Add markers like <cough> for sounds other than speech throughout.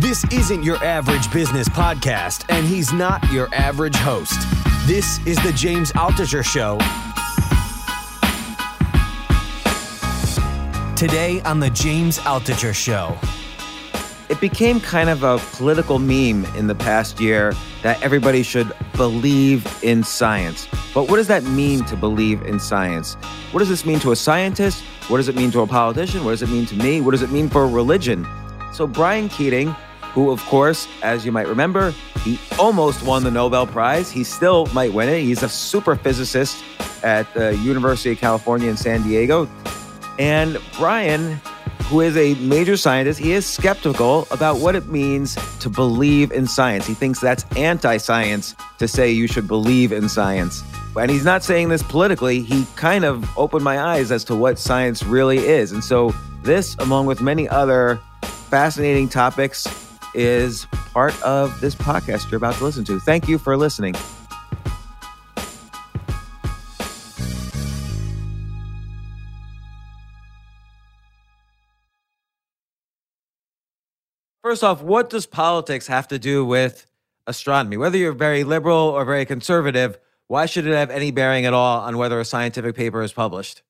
This isn't your average business podcast, and he's not your average host. This is the James Altucher Show. Today on the James Altucher Show. It became kind of a political meme in the past year that everybody should believe in science. But what does that mean to believe in science? What does this mean to a scientist? What does it mean to a politician? What does it mean to me? What does it mean for religion? So, Brian Keating, who, of course, as you might remember, he almost won the Nobel Prize. He still might win it. He's a super physicist at the University of California in San Diego. And Brian, who is a major scientist, he is skeptical about what it means to believe in science. He thinks that's anti science to say you should believe in science. And he's not saying this politically. He kind of opened my eyes as to what science really is. And so, this, along with many other fascinating topics is part of this podcast you're about to listen to. Thank you for listening. First off, what does politics have to do with astronomy? Whether you're very liberal or very conservative, why should it have any bearing at all on whether a scientific paper is published?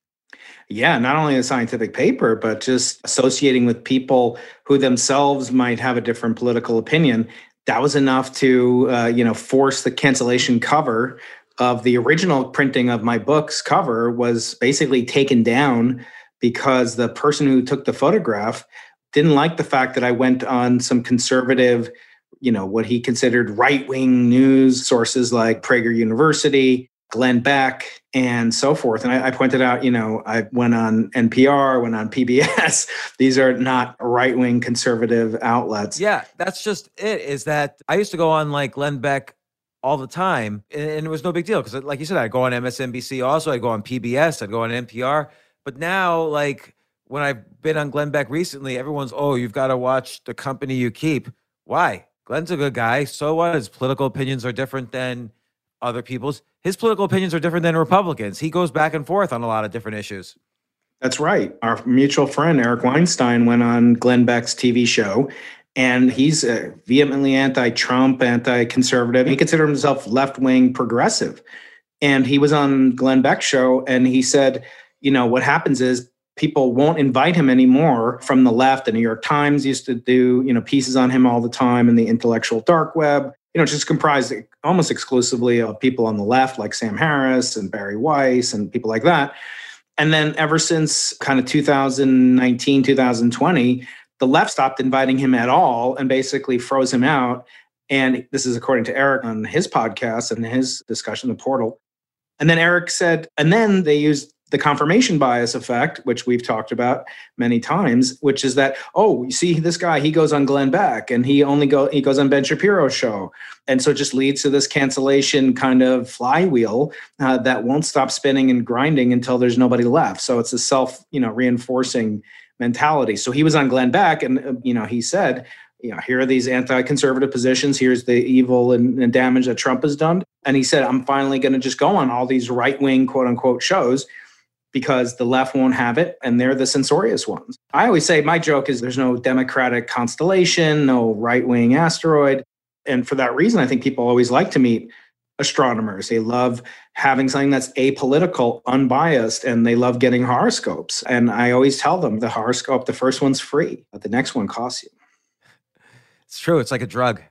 Yeah, not only a scientific paper, but just associating with people who themselves might have a different political opinion. That was enough to, uh, you know, force the cancellation cover of the original printing of my book's cover was basically taken down because the person who took the photograph didn't like the fact that I went on some conservative, you know, what he considered right wing news sources like Prager University Glenn Beck and so forth. And I, I, pointed out, you know, I went on NPR, went on PBS. <laughs> These are not right wing conservative outlets. Yeah, that's just it. Is that I used to go on like Glenn Beck all the time, and, it was no big deal because, like you said, I'd go on MSNBC. Also, I'd go on PBS. I'd go on NPR. But now, like when I've been on Glenn Beck recently, everyone's, oh, you've got to watch the company you keep. Why? Glenn's a good guy. So what? His political opinions are different than other people's. His political opinions are different than Republicans. He goes back and forth on a lot of different issues. That's right. Our mutual friend Eric Weinstein went on Glenn Beck's TV show, and he's uh, vehemently anti-Trump, anti-conservative. He considered himself left-wing progressive, and he was on Glenn Beck's show, and he said, you know, what happens is people won't invite him anymore from the left. The New York Times used to do, you know, pieces on him all the time in the intellectual dark web you know, just comprised almost exclusively of people on the left, like Sam Harris and Bari Weiss and people like that. And then ever since kind of 2019, 2020, the left stopped inviting him at all and basically froze him out. And this is according to Eric on his podcast and his discussion, The Portal. And then Eric said, and then they used the confirmation bias effect, which we've talked about many times, which is that oh, you see this guy, he goes on Glenn Beck, and he only go he goes on Ben Shapiro's show, and so it just leads to this cancellation kind of flywheel uh, that won't stop spinning and grinding until there's nobody left. So it's a self you know reinforcing mentality. So he was on Glenn Beck, and uh, you know he said. You know, here are these anti-conservative positions. Here's the evil and, and damage that Trump has done. And he said, I'm finally going to just go on all these right-wing quote unquote shows because the left won't have it and they're the censorious ones. I always say my joke is there's no democratic constellation, no right wing asteroid. And for that reason, I think people always like to meet astronomers. They love having something that's apolitical, unbiased, and they love getting horoscopes. And I always tell them the horoscope, the first one's free, but the next one costs you. It's true. It's like a drug.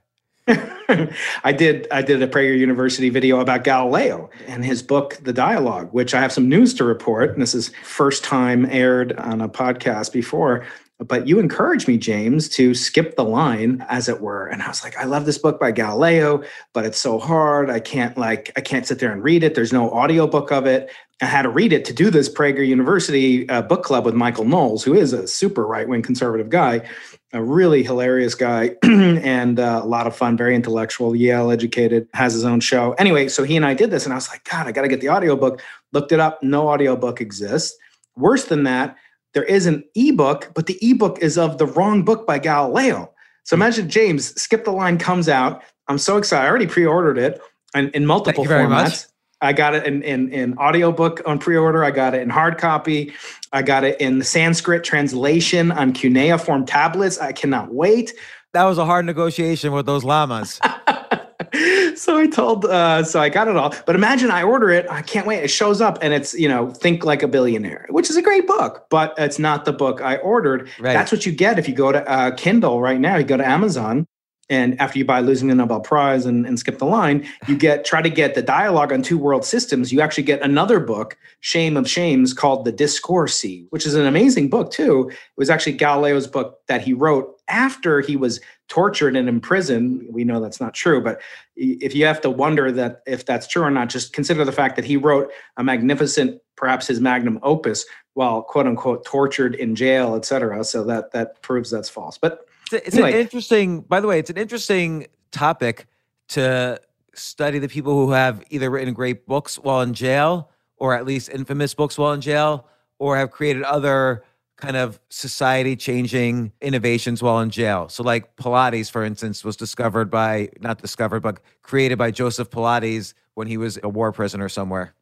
<laughs> I did I did a Prager University video about Galileo and his book The Dialogue, which I have some news to report. And this is first time aired on a podcast before. But you encouraged me, James, to skip the line, as it were. And I was like, I love this book by Galileo, but it's so hard. I can't like, I can't sit there and read it. There's no audiobook of it. I had to read it to do this Prager University uh, book club with Michael Knowles, who is a super right wing conservative guy, a really hilarious guy, <clears throat> and uh, a lot of fun, very intellectual, Yale educated, has his own show. Anyway, so he and I did this, and I was like, God, I got to get the audiobook. Looked it up. No audiobook exists. Worse than that, there is an ebook, but the ebook is of the wrong book by Galileo. So hmm. imagine James, Skip the Line comes out. I'm so excited. I already pre-ordered it in, in multiple formats. I got it in, in, in audiobook on pre-order. I got it in hard copy. I got it in the Sanskrit translation on cuneiform tablets. I cannot wait. That was a hard negotiation with those lamas. <laughs> so I told, uh, so I got it all. But imagine I order it. I can't wait. It shows up and it's, you know, Think Like a Billionaire, which is a great book, but it's not the book I ordered. Right. That's what you get if you go to uh, Kindle right now. You go to Amazon. And after you buy Losing the Nobel Prize and, and skip the line, you get try to get the dialogue on two world systems. You actually get another book, Shame of Shames, called The Discorsi, which is an amazing book too. It was actually Galileo's book that he wrote after he was tortured and imprisoned. We know that's not true, but if you have to wonder that if that's true or not, just consider the fact that he wrote a magnificent, perhaps his magnum opus, while quote unquote tortured in jail, etc. So that that proves that's false. But it's, it's anyway. an interesting. By the way, it's an interesting topic to study the people who have either written great books while in jail, or at least infamous books while in jail, or have created other kind of society changing innovations while in jail. So, like Pilates, for instance, was discovered by, not discovered, but created by Joseph Pilates when he was a war prisoner somewhere.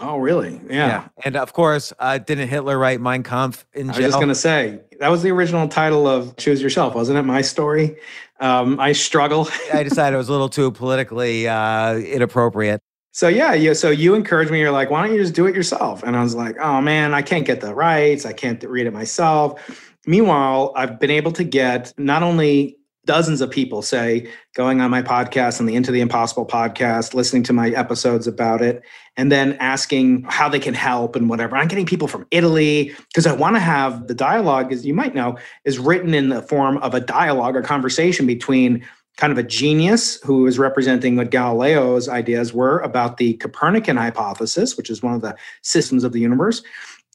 Oh, really? Yeah. yeah. And of course, uh, didn't Hitler write Mein Kampf in jail? I was just going to say, that was the original title of Choose Yourself, wasn't it? My story. Um, I struggle. <laughs> I decided it was a little too politically uh, inappropriate. So yeah, yeah. So you encouraged me. You're like, why don't you just do it yourself? And I was like, oh man, I can't get the rights. I can't read it myself. Meanwhile, I've been able to get not only dozens of people say going on my podcast and the Into the Impossible podcast, listening to my episodes about it, and then asking how they can help and whatever. I'm getting people from Italy because I want to have the dialogue, as you might know, is written in the form of a dialogue or conversation between kind of a genius who is representing what Galileo's ideas were about the Copernican hypothesis, which is one of the systems of the universe.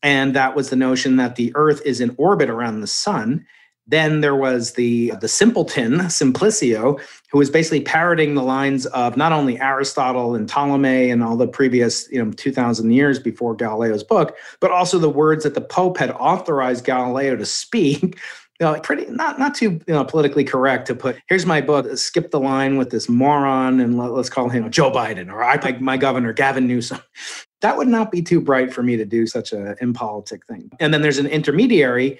And that was the notion that the Earth is in orbit around the sun. Then there was the, the simpleton, Simplicio, who was basically parroting the lines of not only Aristotle and Ptolemy and all the previous you know, 2,000 years before Galileo's book, but also the words that the Pope had authorized Galileo to speak <laughs> you know, pretty not not too you know politically correct to put here's my book skip the line with this moron and let, us call him Joe Biden or I like my governor Gavin Newsom. <laughs> That would not be too bright for me to do such an impolitic thing. And then there's an intermediary,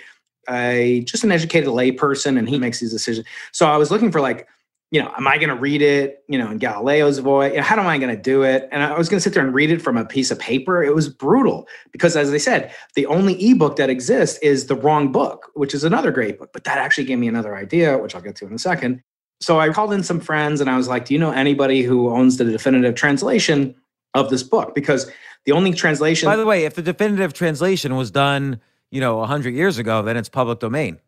a just an educated layperson, and he makes these decisions. So I was looking for like you know, am I going to read it, you know, in Galileo's voice? You know, how am I going to do it? And I was going to sit there and read it from a piece of paper. It was brutal because, as they said, the only ebook that exists is the wrong book, which is another great book. But that actually gave me another idea, which I'll get to in a second. So I called in some friends and I was like, do you know anybody who owns the definitive translation of this book? Because the only translation. By the way, if the definitive translation was done, you know, 100 years ago, then it's public domain.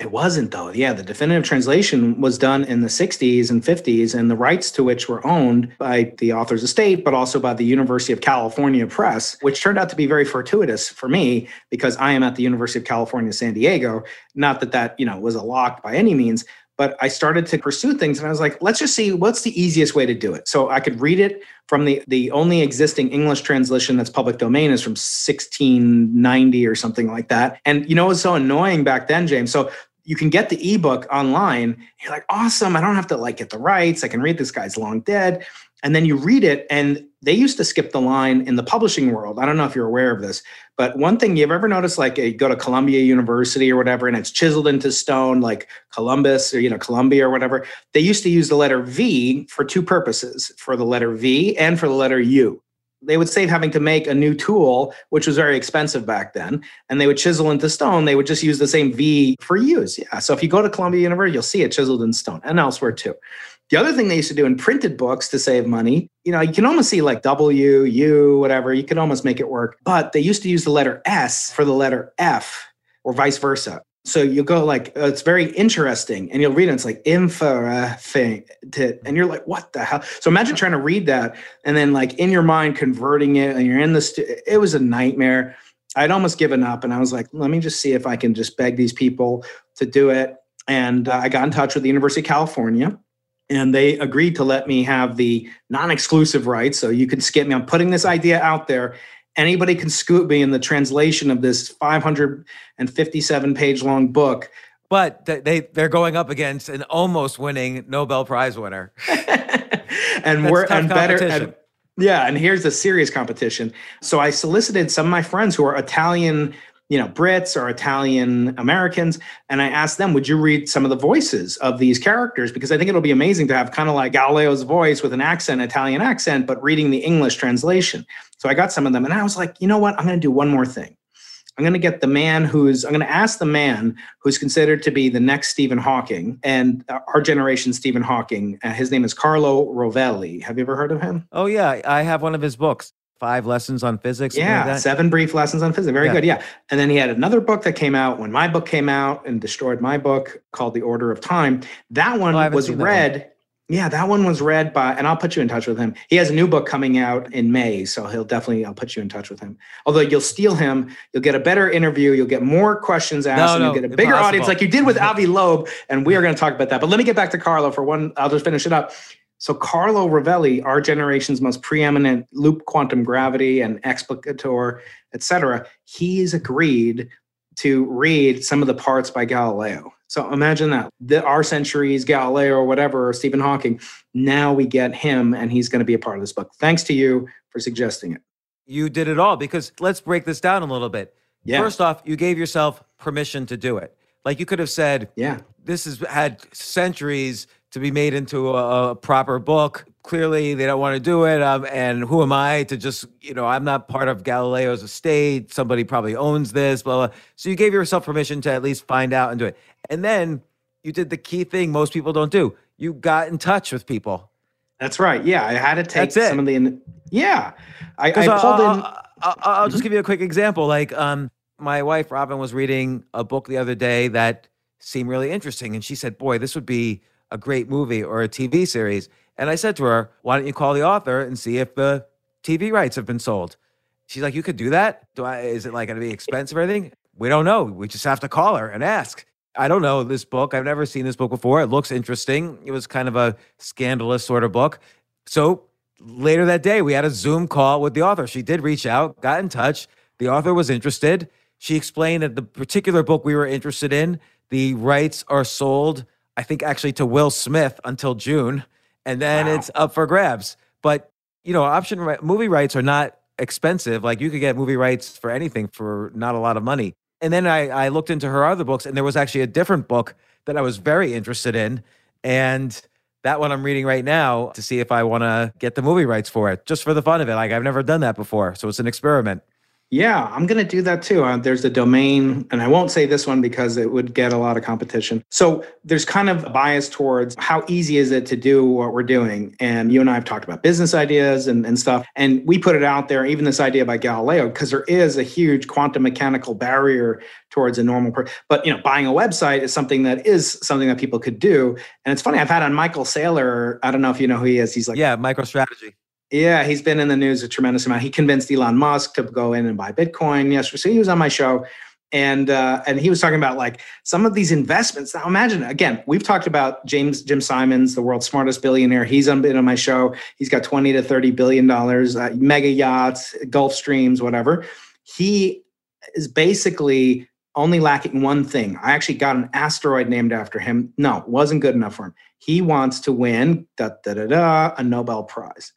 It wasn't though. Yeah, the definitive translation was done in the 60s and 50s, and the rights to which were owned by the author's estate, but also by the University of California Press, which turned out to be very fortuitous for me because I am at the University of California, San Diego. Not that that you know was a lock by any means, but I started to pursue things and I was like, let's just see what's the easiest way to do it. So I could read it from the the only existing English translation that's public domain is from 1690 or something like that. And you know was so annoying back then, James. So you can get the ebook online. You're like, awesome. I don't have to like get the rights. I can read this guy's long dead. And then you read it and they used to skip the line in the publishing world. I don't know if you're aware of this, but one thing you've ever noticed, like you go to Columbia University or whatever, and it's chiseled into stone, like Columbus or you know Columbia or whatever. They used to use the letter V for two purposes: for the letter V and for the letter U they would save having to make a new tool, which was very expensive back then, and they would chisel into stone. They would just use the same V for use. Yeah. So if you go to Columbia University, you'll see it chiseled in stone and elsewhere too. The other thing they used to do in printed books to save money, you know, you can almost see like W, U, whatever, you could almost make it work. But they used to use the letter S for the letter F or vice versa. So you go like, uh, it's very interesting. And you'll read it, it's like info thing. And you're like, what the hell? So imagine trying to read that and then like in your mind converting it and you're in this, it was a nightmare. I'd almost given up and I was like, let me just see if I can just beg these people to do it. And uh, I got in touch with the University of California and they agreed to let me have the non-exclusive rights. So you can skip me. I'm putting this idea out there. Anybody can scoop me in the translation of this 557 page long book. But they they're going up against an almost winning nobel prize winner. <laughs> <laughs> And we're and better and, yeah and here's the serious competition. So i solicited some of my friends who are italian you know brits or italian americans and i asked them would you read some of the voices of these characters? Because i think it'll be amazing to have kind of like galileo's voice with an accent italian accent but reading the english translation. So i got some of them and i was like you know what? I'm going to do one more thing. I'm going to get the man who's i'm going to ask the man who's considered to be the next stephen hawking and our generation stephen hawking uh, his name is carlo rovelli. Have you ever heard of him? Oh yeah i have one of his books five lessons on physics. Yeah, like seven brief lessons on physics. Very yeah. good. Yeah. And then he had another book that came out when my book came out and destroyed my book called The Order of Time. That one oh, was read. That one. Yeah, that one was read by, and I'll put you in touch with him. He has a new book coming out in May, so he'll definitely, I'll put you in touch with him. Although you'll steal him, you'll get a better interview, you'll get more questions asked, no, and you'll get a bigger impossible. audience like you did with Avi Loeb. And we are going to talk about that. But let me get back to Carlo for one, I'll just finish it up. So Carlo Rovelli, our generation's most preeminent loop quantum gravity and explicator, et cetera, he's agreed to read some of the parts by Galileo. So imagine that. The, our century's Galileo or whatever, or Stephen Hawking, now we get him and he's going to be a part of this book. Thanks to you for suggesting it. You did it all because let's break this down a little bit. Yeah. First off, you gave yourself permission to do it. Like you could have said, yeah, this has had centuries to be made into a, a proper book. Clearly, they don't want to do it. Um, and who am I to just, you know, I'm not part of Galileo's estate. Somebody probably owns this, blah, blah. So you gave yourself permission to at least find out and do it. And then you did the key thing most people don't do. You got in touch with people. That's right. Yeah, I had to take some of the. Yeah, I, I pulled I'll, in. I'll, I'll, just give you a quick example. Like, um, my wife Robin was reading a book the other day that seemed really interesting, and she said, "Boy, this would be a great movie or a TV series. And I said to her, why don't you call the author and see if the TV rights have been sold? She's like, you could do that? Do I, is it like going to be expensive or anything? We don't know. We just have to call her and ask. I don't know this book. I've never seen this book before. It looks interesting. It was kind of a scandalous sort of book. So later that day, we had a Zoom call with the author. She did reach out, got in touch. The author was interested. She explained that the particular book we were interested in, the rights are sold I think actually to Will Smith until June, and then wow. it's up for grabs. But you know, option movie rights are not expensive. Like you could get movie rights for anything for not a lot of money. And then I, I looked into her other books, and there was actually a different book that I was very interested in, and that one I'm reading right now to see if I want to get the movie rights for it, just for the fun of it. Like I've never done that before, so it's an experiment. Yeah, I'm going to do that too. Uh, there's a domain, and I won't say this one because it would get a lot of competition. So there's kind of a bias towards how easy is it to do what we're doing. And you and I have talked about business ideas and, and stuff. And we put it out there, even this idea by Galileo, because there is a huge quantum mechanical barrier towards a normal person. But you know, buying a website is something that is something that people could do. And it's funny, I've had on Michael Saylor, I don't know if you know who he is. He's like Yeah, MicroStrategy. Yeah, he's been in the news a tremendous amount. He convinced Elon Musk to go in and buy Bitcoin yesterday. So he was on my show, and uh, and he was talking about like some of these investments. Now imagine again, we've talked about James Jim Simons, the world's smartest billionaire. He's been on my show. He's got twenty to thirty billion dollars, uh, mega yachts, Gulfstreams, whatever. He is basically only lacking one thing. I actually got an asteroid named after him. No, wasn't good enough for him. He wants to win da, da, da, da, a Nobel Prize.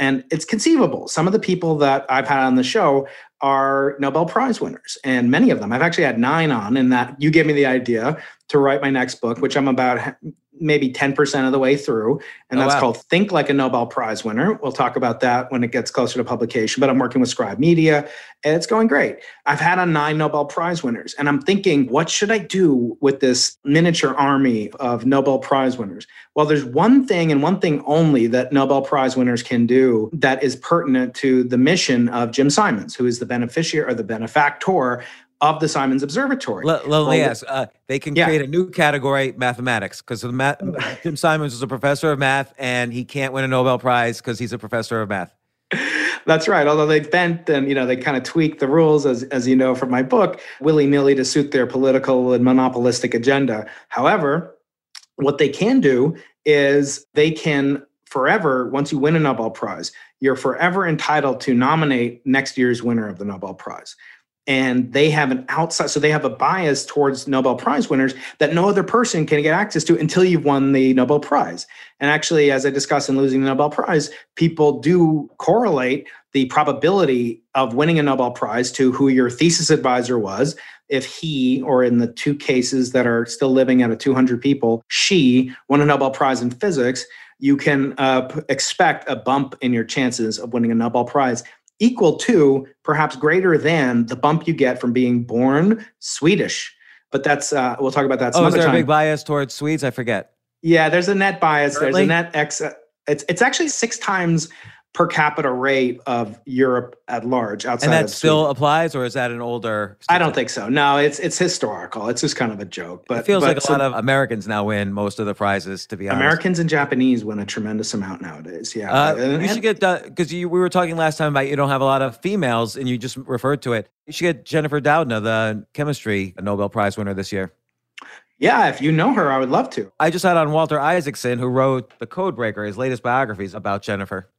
And it's conceivable. Some of the people that I've had on the show are Nobel Prize winners, and many of them. I've actually had nine on, and that you gave me the idea to write my next book, which I'm about maybe 10% of the way through. And oh, that's wow. called Think Like a Nobel Prize Winner. We'll talk about that when it gets closer to publication, but I'm working with Scribe Media and it's going great. I've had on nine Nobel Prize winners and I'm thinking, what should I do with this miniature army of Nobel Prize winners? Well, there's one thing and one thing only that Nobel Prize winners can do that is pertinent to the mission of Jim Simons, who is the beneficiary or the benefactor of the Simons Observatory. Let, let well, me ask. Uh, they can yeah. create a new category, mathematics, because math, <laughs> Jim Simons is a professor of math, and he can't win a Nobel Prize because he's a professor of math. That's right. Although they've bent and you know they kind of tweaked the rules, as as you know from my book, willy nilly to suit their political and monopolistic agenda. However, what they can do is they can forever once you win a Nobel Prize, you're forever entitled to nominate next year's winner of the Nobel Prize and they have an outside so they have a bias towards nobel prize winners that no other person can get access to until you've won the nobel prize. And actually as i discussed in losing the nobel prize people do correlate the probability of winning a nobel prize to who your thesis advisor was. If he or in the two cases that are still living out of 200 people she won a nobel prize in physics you can uh, expect a bump in your chances of winning a nobel prize equal to, perhaps greater than, the bump you get from being born Swedish. But that's uh, we'll talk about that. Some oh, is there time. a big bias towards Swedes? I forget. Yeah, there's a net bias. There's a net X. It's it's actually six times per capita rate of Europe at large outside and that still applies or is that an older statistic? I don't think so. No, it's it's historical. It's just kind of a joke. But it feels but like a so, lot of Americans now win most of the prizes to be honest. Americans and Japanese win a tremendous amount nowadays. Yeah. Uh, and, you should get because we were talking last time about you don't have a lot of females and you just referred to it. You should get Jennifer Doudna, the chemistry Nobel Prize winner this year. Yeah, if you know her, I would love to. I just had on Walter Isaacson, who wrote The Codebreaker, his latest biographies about Jennifer.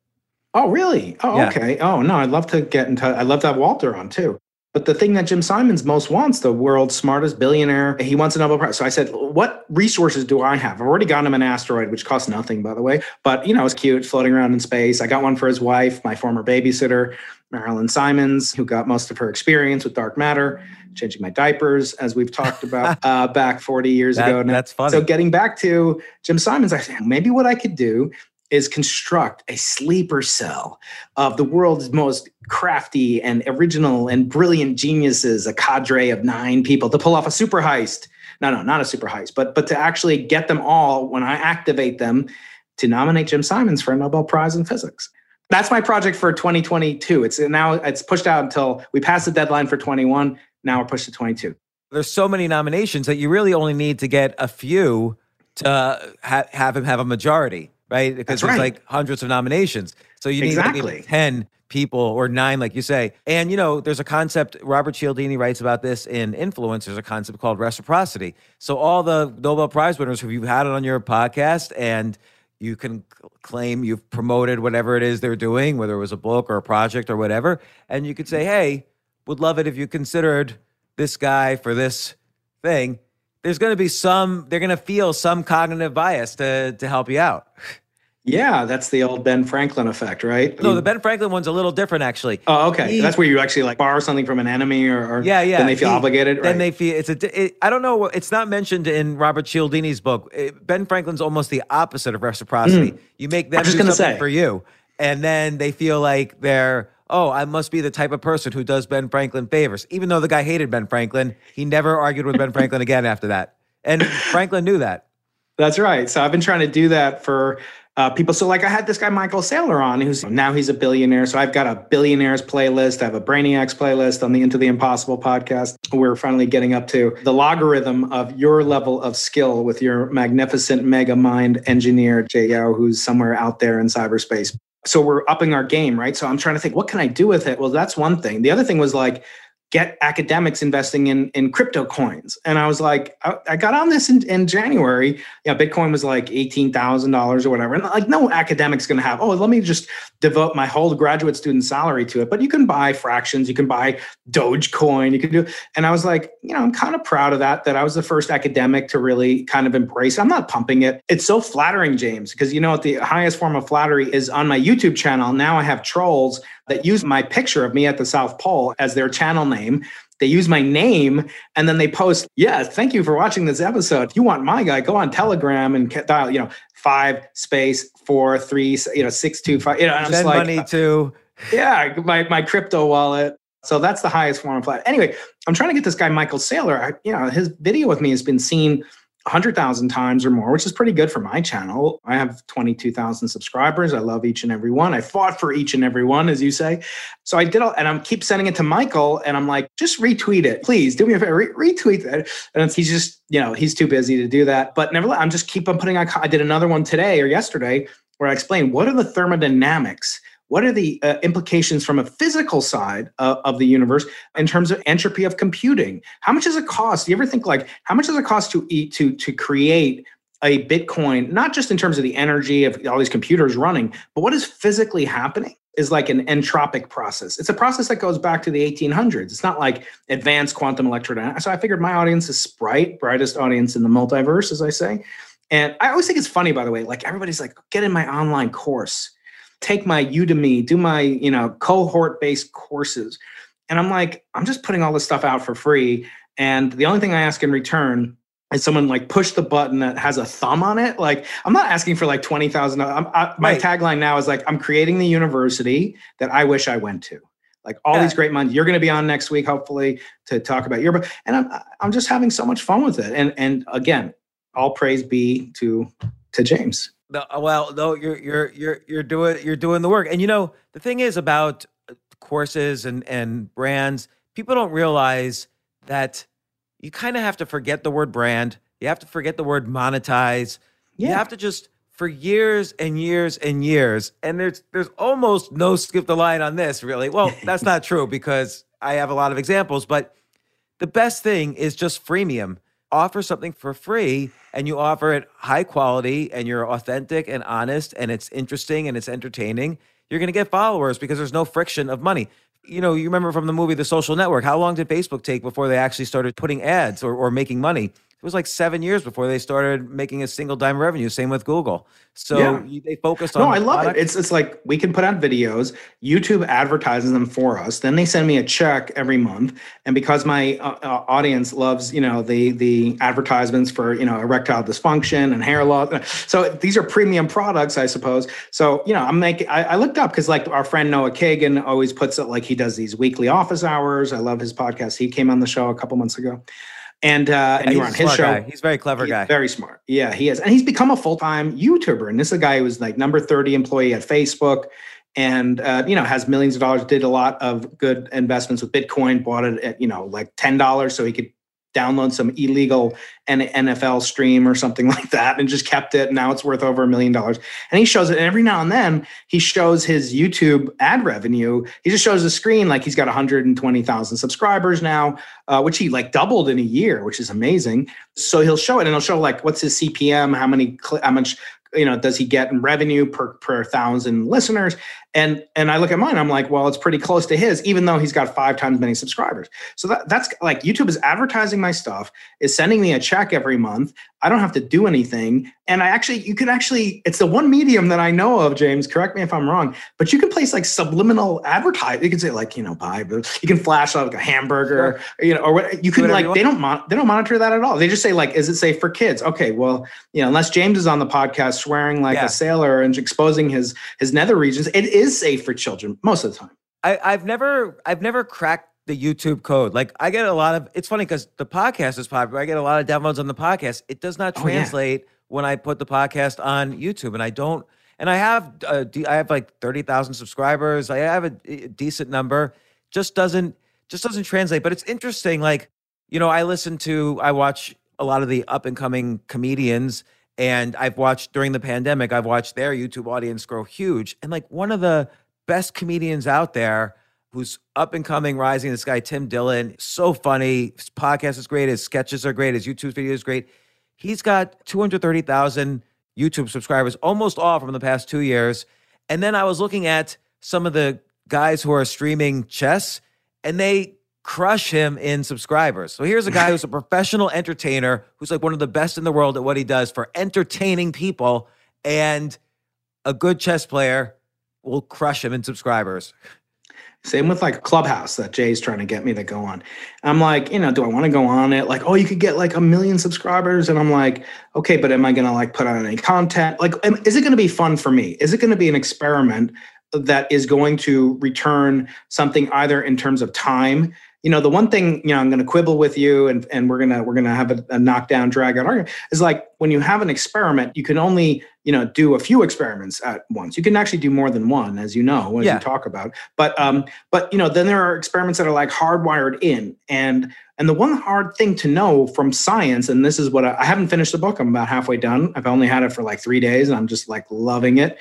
Oh, really? Oh, yeah. okay. Oh, no, I'd love to get in touch. I'd love to have Walter on too. But the thing that Jim Simons most wants, the world's smartest billionaire, he wants a Nobel Prize. So I said, what resources do I have? I've already gotten him an asteroid, which costs nothing, by the way. But, you know, it's cute floating around in space. I got one for his wife, my former babysitter, Marilyn Simons, who got most of her experience with dark matter, changing my diapers, as we've talked about <laughs> uh, back 40 years that, ago. Now. That's funny. So getting back to Jim Simons, I said, maybe what I could do is construct a sleeper cell of the world's most crafty and original and brilliant geniuses, a cadre of nine people to pull off a super heist. No, no, not a super heist, but but to actually get them all when I activate them to nominate Jim Simons for a Nobel Prize in physics. That's my project for 2022. It's now it's pushed out until we pass the deadline for 21. Now we're pushed to 22. There's so many nominations that you really only need to get a few to ha- have him have a majority right? Because That's there's right. like hundreds of nominations. So you need exactly. like 10 people or nine, like you say. And, you know, there's a concept, Robert Cialdini writes about this in Influence. There's a concept called reciprocity. So all the Nobel Prize winners who you've had it on your podcast and you can claim you've promoted whatever it is they're doing, whether it was a book or a project or whatever. And you could say, hey, would love it if you considered this guy for this thing. There's going to be some, they're going to feel some cognitive bias to, to help you out. <laughs> Yeah, that's the old Ben Franklin effect, right? No, the Ben Franklin one's a little different, actually. Oh, okay. He- that's where you actually like borrow something from an enemy, or, or Yeah, yeah. Then they feel He- obligated. Then right? they feel it's a. It, I don't know. It's not mentioned in Robert Cialdini's book. It- ben Franklin's almost the opposite of reciprocity. Hmm. You make them I'm just do gonna something say. for you, and then they feel like they're. Oh, I must be the type of person who does Ben Franklin favors. Even though the guy hated Ben Franklin, he never argued with Ben Franklin again after that. And Franklin knew that. That's right. So I've been trying to do that for uh, people. So like I had this guy Michael Saylor on, who's now he's a billionaire. So I've got a billionaires playlist. I have a Brainiacs playlist on the Into the Impossible podcast. We're finally getting up to the logarithm of your level of skill with your magnificent mega mind engineer Jay Yao, who's somewhere out there in cyberspace. So we're upping our game, right? So I'm trying to think, what can I do with it? Well, that's one thing. The other thing was like get academics investing in in crypto coins. And I was like, I, I got on this in, in January. Yeah, Bitcoin was like eighteen thousand dollars or whatever. And like, no academic's going to have. Oh, let me just devote my whole graduate student salary to it. But you can buy fractions. You can buy Dogecoin. You can do. And I was like, you know, I'm kind of proud of that. That I was the first academic to really kind of embrace. I'm not pumping it. It's so flattering, James, because you know what the highest form of flattery is on my YouTube channel. Now I have trolls that use my picture of me at the South Pole as their channel name. They use my name and then they post, yeah, thank you for watching this episode. If you want my guy, go on Telegram and dial, you know, five space four, three, you know, six, two, five. You know, I'm Send like, money uh, to. Yeah, my, my crypto wallet. So that's the highest form of flat. Anyway, I'm trying to get this guy, Michael Saylor. I, you know, his video with me has been seen 100,000 times or more, which is pretty good for my channel. I have 22,000 subscribers. I love each and every one. I fought for each and every one, as you say. So I did, all, and I'm keep sending it to Michael, and I'm like, just retweet it, please. Do me a favor, re- retweet it. And he's just, you know, he's too busy to do that. But nevertheless, I'm just keep on putting. I did another one today or yesterday where I explained what are the thermodynamics what are the uh, implications from a physical side uh, of the universe in terms of entropy of computing? How much does it cost? Do you ever think like how much does it cost to eat to to create a Bitcoin, not just in terms of the energy of all these computers running, but what is physically happening is like an entropic process. It's a process that goes back to the 1800s. It's not like advanced quantum electrodynamics. So I figured my audience is Sprite, brightest audience in the multiverse, as I say. And I always think it's funny, by the way, like everybody's like, get in my online course take my Udemy, do my, you know, cohort based courses. And I'm like, I'm just putting all this stuff out for free. And the only thing I ask in return is someone like push the button that has a thumb on it. Like I'm not asking for like 20,000. My right. tagline now is like, I'm creating the university that I wish I went to like all yeah. these great minds. You're going to be on next week, hopefully, to talk about your book. And I'm I'm just having so much fun with it. And and again, all praise be to to James. No, uh, well, no, you're you're you're you're doing you're doing the work. And you know, the thing is about uh, courses and and brands, people don't realize that you kind of have to forget the word brand. You have to forget the word monetize. Yeah. You have to just for years and years and years. And there's there's almost no skip the line on this, really. Well, <laughs> that's not true because I have a lot of examples, but the best thing is just freemium offer something for free and you offer it high quality and you're authentic and honest and it's interesting and it's entertaining, you're going to get followers because there's no friction of money. You know, you remember from the movie The Social Network, how long did Facebook take before they actually started putting ads or, or making money? It was like seven years before they started making a single dime revenue. Same with Google. So yeah. they focused on. No, I love product. it. It's it's like we can put out videos. YouTube advertises them for us. Then they send me a check every month. And because my uh, uh, audience loves, you know, the the advertisements for you know erectile dysfunction and hair loss, so these are premium products, I suppose. So you know, I'm making. I, I looked up because like our friend Noah Kagan always puts it like he does these weekly office hours. I love his podcast. He came on the show a couple months ago and uh, and you were on his show. Guy. He's a very clever he's guy. Very smart. Yeah, he is, and he's become a full time YouTuber. And this is a guy who was like number thirty employee at Facebook, and uh, you know has millions of dollars. Did a lot of good investments with Bitcoin. Bought it at you know like ten dollars, so he could download some illegal NFL stream or something <laughs> like that and just kept it. Now it's worth over a million dollars. And he shows it. And every now and then he shows his YouTube ad revenue. He just shows the screen like he's got 120,000 subscribers now, uh, which he like doubled in a year, which is amazing. So he'll show it and he'll show like what's his CPM, how many, cl- how much you know does he get in revenue per per thousand listeners and and i look at mine i'm like well it's pretty close to his even though he's got five times many subscribers. So that, that's like youtube is advertising my stuff is sending me a check every month. I don't have to do anything. And i actually you can actually it's the one medium that i know of james correct me if i'm wrong but you can place like subliminal advertise you can say like you know buy you can flash like a hamburger sure. you know or what you can like you they don't mon- they don't monitor that at all. They just say like is it safe for kids? Okay well you know unless james is on the podcast swearing like yeah. a sailor and exposing his his nether regions it is safe for children most of the time I, i've never i've never cracked the YouTube code. Like I get a lot of it's funny because the podcast is popular. I get a lot of downloads on the podcast. It does not translate oh, yeah. when I put the podcast on YouTube, and I don't. And I have uh, I have like thirty thousand subscribers. I have a, a decent number. Just doesn't just doesn't translate. But it's interesting. Like you know, I listen to I watch a lot of the up and coming comedians. And I've watched during the pandemic, I've watched their YouTube audience grow huge. And like one of the best comedians out there who's up and coming, rising. This guy, Tim Dillon, so funny. His podcast is great. His sketches are great. His YouTube video is great. He's got 230,000 YouTube subscribers, almost all from the past two years. And then I was looking at some of the guys who are streaming chess, and they crush him in subscribers. So here's a guy who's a <laughs> professional entertainer who's like one of the best in the world at what he does for entertaining people, and a good chess player will crush him in subscribers. Same with like Clubhouse that Jay's trying to get me to go on. I'm like, you know, do I want to go on it? Like, oh, you could get like a million subscribers. And I'm like, okay, but am I going to like put on any content? Like, is it going to be fun for me? Is it going to be an experiment that is going to return something either in terms of time you know the one thing you know i'm going to quibble with you and, and we're going to we're going to have a, a knockdown drag out argument is like when you have an experiment you can only you know do a few experiments at once. You can actually do more than one as you know as yeah. you talk about. But um but you know then there are experiments that are like hardwired in. And and the one hard thing to know from science and this is what I, I haven't finished the book i'm about halfway done. I've only had it for like three days and i'm just like loving it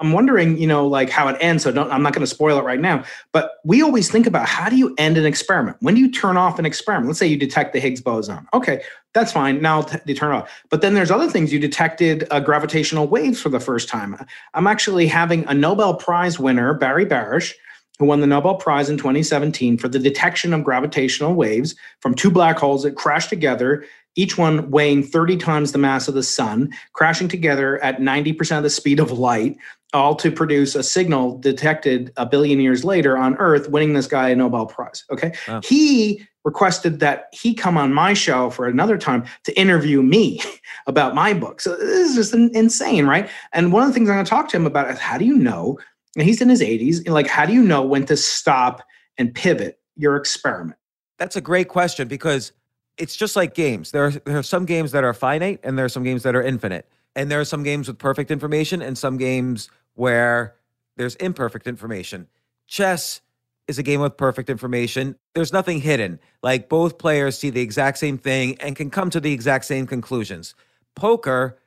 I'm wondering, you know, like how it ends. So I'm not going to spoil it right now. But we always think about how do you end an experiment? When do you turn off an experiment? Let's say you detect the Higgs boson. Okay, that's fine. Now t- you turn off. But then there's other things. You detected uh, gravitational waves for the first time. I'm actually having a Nobel Prize winner, Barry Barish, who won the Nobel Prize in 2017 for the detection of gravitational waves from two black holes that crashed together each one weighing 30 times the mass of the sun, crashing together at 90% of the speed of light, all to produce a signal detected a billion years later on Earth, winning this guy a Nobel Prize. Okay. Wow. He requested that he come on my show for another time to interview me <laughs> about my book. So this is just insane, right? And one of the things I'm going to talk to him about is how do you know, and he's in his 80s, like, how do you know when to stop and pivot your experiment? That's a great question because it's just like games. There are, there are some games that are finite and there are some games that are infinite. And there are some games with perfect information and some games where there's imperfect information. Chess is a game with perfect information. There's nothing hidden. Like both players see the exact same thing and can come to the exact same conclusions. Poker,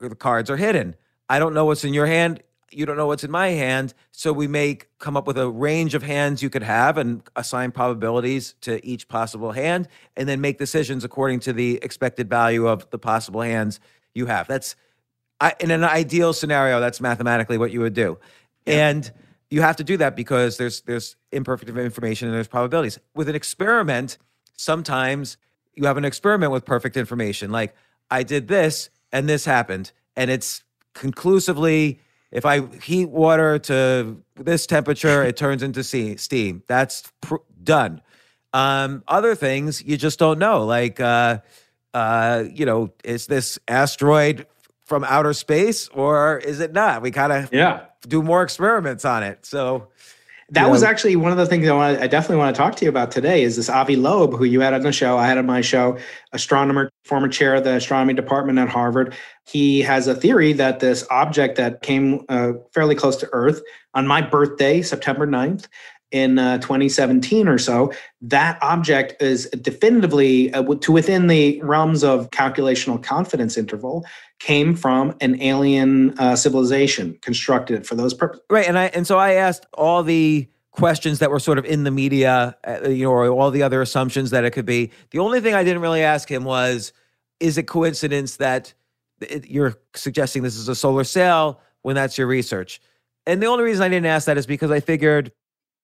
the cards are hidden. I don't know what's in your hand. You don't know what's in my hand. So we may come up with a range of hands you could have and assign probabilities to each possible hand and then make decisions according to the expected value of the possible hands you have. That's I, in an ideal scenario, that's mathematically what you would do. Yeah. And you have to do that because there's there's imperfect information and there's probabilities. With an experiment, sometimes you have an experiment with perfect information. Like I did this and this happened, and it's conclusively if I heat water to this temperature, it turns into steam. That's pr- done. Um, other things you just don't know, like uh, uh, you know, is this asteroid from outer space or is it not? We kind of yeah do more experiments on it. So that was actually one of the things I, want I definitely want to talk to you about today is this Avi Loeb, who you had on the show. I had on my show, astronomer, former chair of the astronomy department at Harvard. He has a theory that this object that came uh, fairly close to Earth on my birthday, September 9th, in uh, 2017 or so, that object is definitively uh, to within the realms of calculational confidence interval came from an alien uh, civilization constructed for those purposes. Right, and I and so I asked all the questions that were sort of in the media, uh, you know, or all the other assumptions that it could be. The only thing I didn't really ask him was, is it coincidence that it, you're suggesting this is a solar sail when that's your research? And the only reason I didn't ask that is because I figured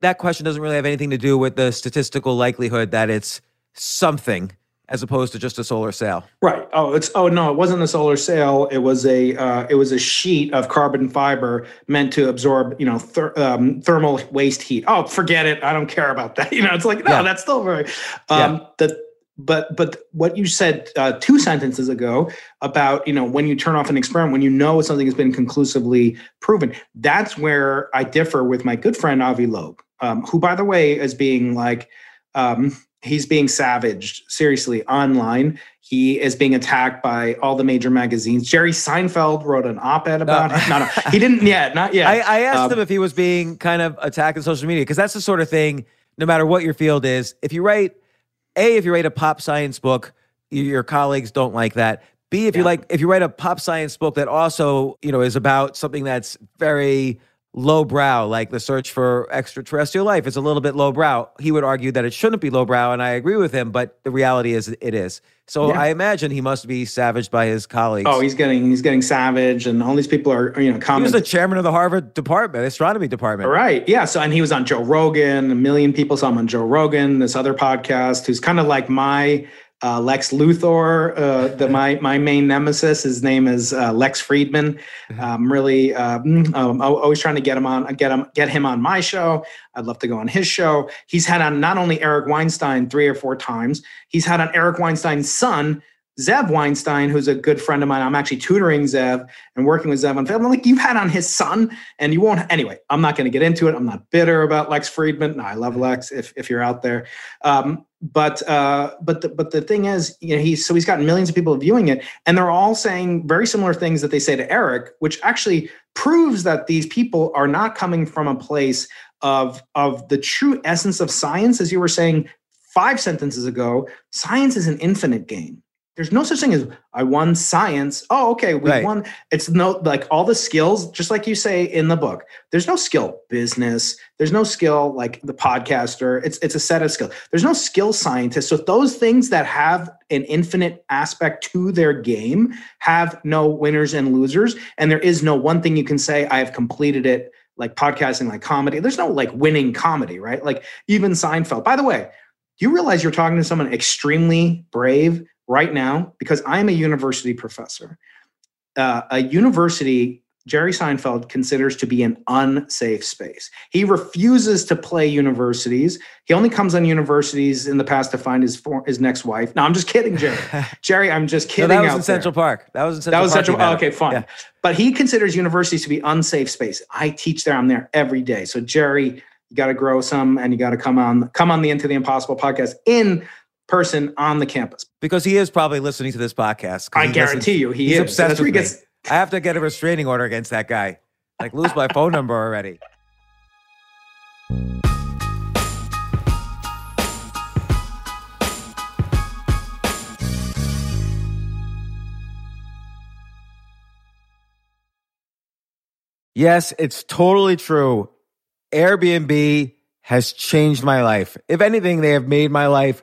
that question doesn't really have anything to do with the statistical likelihood that it's something as opposed to just a solar sail. Right. Oh, it's oh no, it wasn't a solar sail. It was a uh, it was a sheet of carbon fiber meant to absorb you know ther- um, thermal waste heat. Oh, forget it. I don't care about that. <laughs> You know, it's like no, yeah. that's still very. Um, yeah. The but but what you said uh, two sentences ago about you know when you turn off an experiment when you know something has been conclusively proven that's where i differ with my good friend avi loeb um, who by the way is being like um, he's being savaged seriously online he is being attacked by all the major magazines jerry seinfeld wrote an op-ed about no. him no no he didn't yet not yet i, I asked um, him if he was being kind of attacked in social media because that's the sort of thing no matter what your field is if you write a, if you write a pop science book, your colleagues don't like that. B, if yeah. you like, if you write a pop science book that also, you know, is about something that's very lowbrow, like the search for extraterrestrial life. It's a little bit lowbrow. He would argue that it shouldn't be lowbrow, and I agree with him, but the reality is it is. So Yeah. I imagine he must be savaged by his colleagues. Oh, he's getting he's getting savage, and all these people are you know he was the chairman of the Harvard department, astronomy department. Right. Yeah. So, and he was on Joe Rogan. A million people saw him on Joe Rogan, this other podcast, who's kind of like my uh, Lex Luthor, uh, the my my main nemesis. His name is uh, Lex Fridman. I'm really um, um, always trying to get him on, get him, get him on my show. I'd love to go on his show. He's had on not only Eric Weinstein three or four times. He's had on Eric Weinstein's son. Zev Weinstein, who's a good friend of mine. I'm actually tutoring Zev and working with Zev on film. I'm like, you've had on his son, and you won't. Anyway, I'm not going to get into it. I'm not bitter about Lex Fridman. No, I love Lex. If if you're out there, um, but uh, but the, but the thing is, you know, he's so he's got millions of people viewing it, and they're all saying very similar things that they say to Eric, which actually proves that these people are not coming from a place of of the true essence of science, as you were saying five sentences ago. Science is an infinite game. There's no such thing as I won science. Oh, okay, we Right. won. It's no like all the skills, just like you say in the book. There's no skill business. There's no skill like the podcaster. It's it's a set of skills. There's no skill scientist. So those things that have an infinite aspect to their game have no winners and losers. And there is no one thing you can say, I have completed it, like podcasting, like comedy. There's no like winning comedy, right? Like even Seinfeld. By the way, do you realize you're talking to someone extremely brave right now? Because I'm a university professor. Uh, a university, Jerry Seinfeld considers to be an unsafe space. He refuses to play universities. He only comes on universities in the past to find his for, his next wife. No, I'm just kidding, Jerry. <laughs> Jerry, I'm just No, kidding. that was out in Central there. Park. That was in Central That was Park. Central. oh, okay, fine. Yeah. But he considers universities to be unsafe space. I teach there. I'm there every day. So Jerry, you got to grow some, and you got to come on come on the Into the Impossible podcast in person on the campus. Because he is probably listening to this podcast. I guarantee listens- you, he he's is. obsessed where with he me. I have to get a restraining order against that guy. Like lose my phone number already. Yes, it's totally true. Airbnb has changed my life. If anything, they have made my life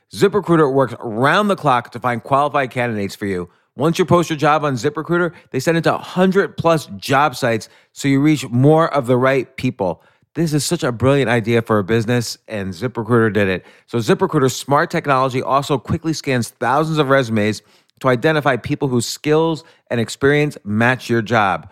ZipRecruiter works round the clock to find qualified candidates for you. Once you post your job on ZipRecruiter, they send it to 100 plus job sites so you reach more of the right people. This is such a brilliant idea for a business, and ZipRecruiter did it. So, ZipRecruiter's smart technology also quickly scans thousands of resumes to identify people whose skills and experience match your job.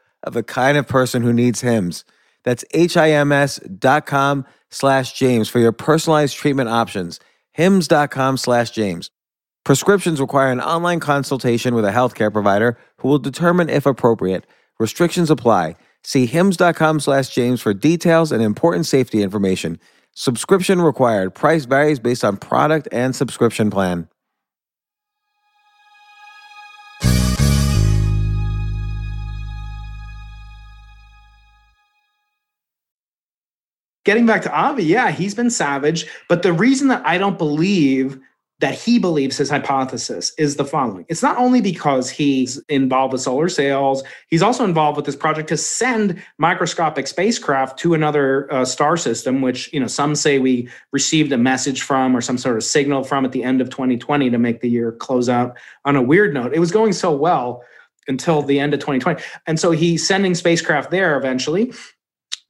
of the kind of person who needs HIMS. That's H-I-M-S dot com slash James for your personalized treatment options. HIMS.com slash James. Prescriptions require an online consultation with a healthcare provider who will determine if appropriate. Restrictions apply. See HIMS.com slash James for details and important safety information. Subscription required. Price varies based on product and subscription plan. Getting back to Avi, yeah, he's been savage. But the reason that I don't believe that he believes his hypothesis is the following. It's not only because he's involved with solar sails, he's also involved with this project to send microscopic spacecraft to another uh, star system, which, you know, some say we received a message from or some sort of signal from at the end of 2020 to make the year close out on a weird note. It was going so well until the end of 2020. And so he's sending spacecraft there eventually.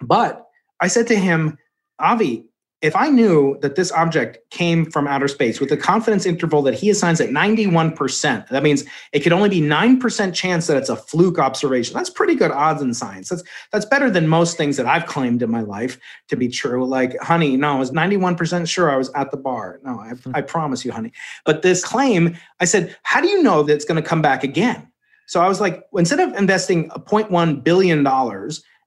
But I said to him, Avi, if I knew that this object came from outer space with a confidence interval that he assigns at 91%, that means it could only be 9% chance that it's a fluke observation. That's pretty good odds in science. That's that's better than most things that I've claimed in my life to be true. Like, honey, no, I was 91% sure I was at the bar. No, I, hmm. I promise you, honey. But this claim, I said, how do you know that it's going to come back again? So I was like, instead of investing $0.1 billion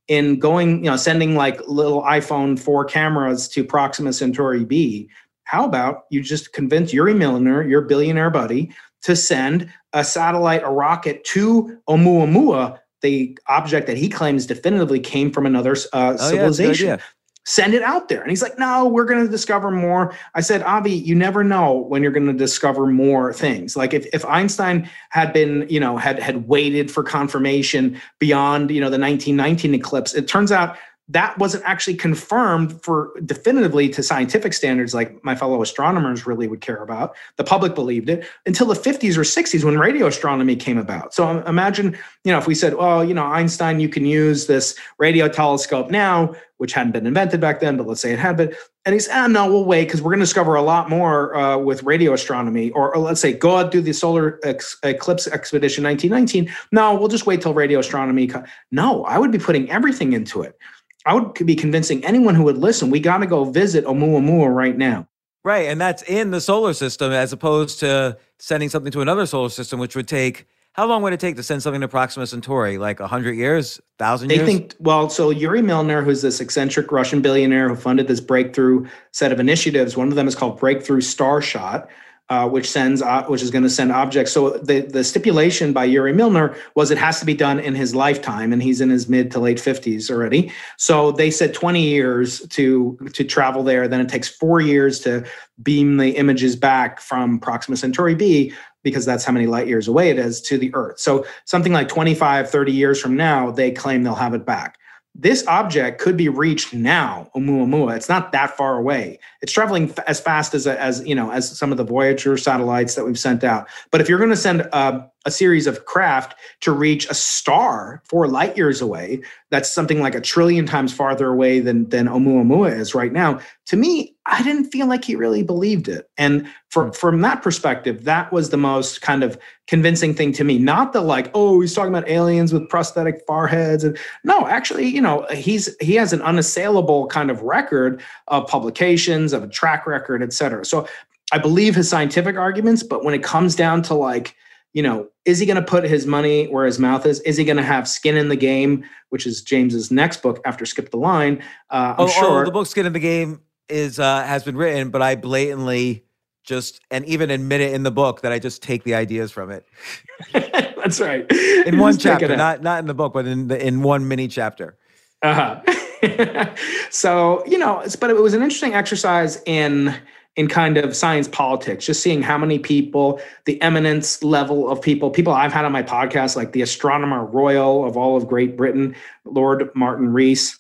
in going, you know, sending like little iPhone 4 cameras to Proxima Centauri B, how about you just convince Yuri Milner, your billionaire buddy, to send a satellite, a rocket to Oumuamua, the object that he claims definitively came from another uh, oh, civilization. Yeah, send it out there. And he's like, no, we're going to discover more. I said, Avi, you never know when you're going to discover more things. Like if, if Einstein had been, you know, had, had waited for confirmation beyond, you know, the 1919 eclipse, it turns out that wasn't actually confirmed for definitively to scientific standards like my fellow astronomers really would care about. The public believed it until the 50s or 60s when radio astronomy came about. So imagine, you know, if we said, well, you know, Einstein, you can use this radio telescope now, which hadn't been invented back then, but let's say it had been. And he's, ah, no, we'll wait because we're going to discover a lot more uh, with radio astronomy. Or, or, let's say, go out do the solar ex- eclipse expedition 1919. No, we'll just wait till radio astronomy. Co-. No, I would be putting everything into it. I would be convincing anyone who would listen, we got to go visit Oumuamua right now. Right. And that's in the solar system as opposed to sending something to another solar system, which would take how long would it take to send something to Proxima Centauri? Like 100 years? 1,000 years? They think, well, so Yuri Milner, who's this eccentric Russian billionaire who funded this breakthrough set of initiatives, one of them is called Breakthrough Starshot, uh, which sends uh, which is going to send objects. So the the stipulation by Yuri Milner was it has to be done in his lifetime, and he's in his mid to late fifties already. So they said twenty years to to travel there. Then it takes four years to beam the images back from Proxima Centauri B because that's how many light years away it is to the Earth. So something like 25, 30 years from now, they claim they'll have it back this object could be reached now oumuamua. It's not that far away. It's traveling f- as fast as uh, as you know as some of the voyager satellites that we've sent out. But if you're going to send a, a series of craft to reach a star four light years away that's something like a trillion times farther away than than oumuamua is right now to me I didn't feel like he really believed it. And for, hmm. from that perspective, that was the most kind of convincing thing to me. Not the like, oh, he's talking about aliens with prosthetic foreheads. And no, actually, you know, he's he has an unassailable kind of record of publications, of a track record, et cetera. So I believe his scientific arguments, but when it comes down to like, you know, is he going to put his money where his mouth is? Is he going to have skin in the game, which is James's next book after Skip the Line? Uh, I'm oh, sure oh, the book Skin in the Game is uh, has been written, but I blatantly just and even admit it in the book that I just take the ideas from it. <laughs> That's right. In one chapter, not not in the book, but in the in one mini chapter. Uh huh. <laughs> so you know, but it was an interesting exercise in in kind of science politics, just seeing how many people, the eminence level of people, people I've had on my podcast, like the astronomer royal of all of Great Britain, Lord Martin Rees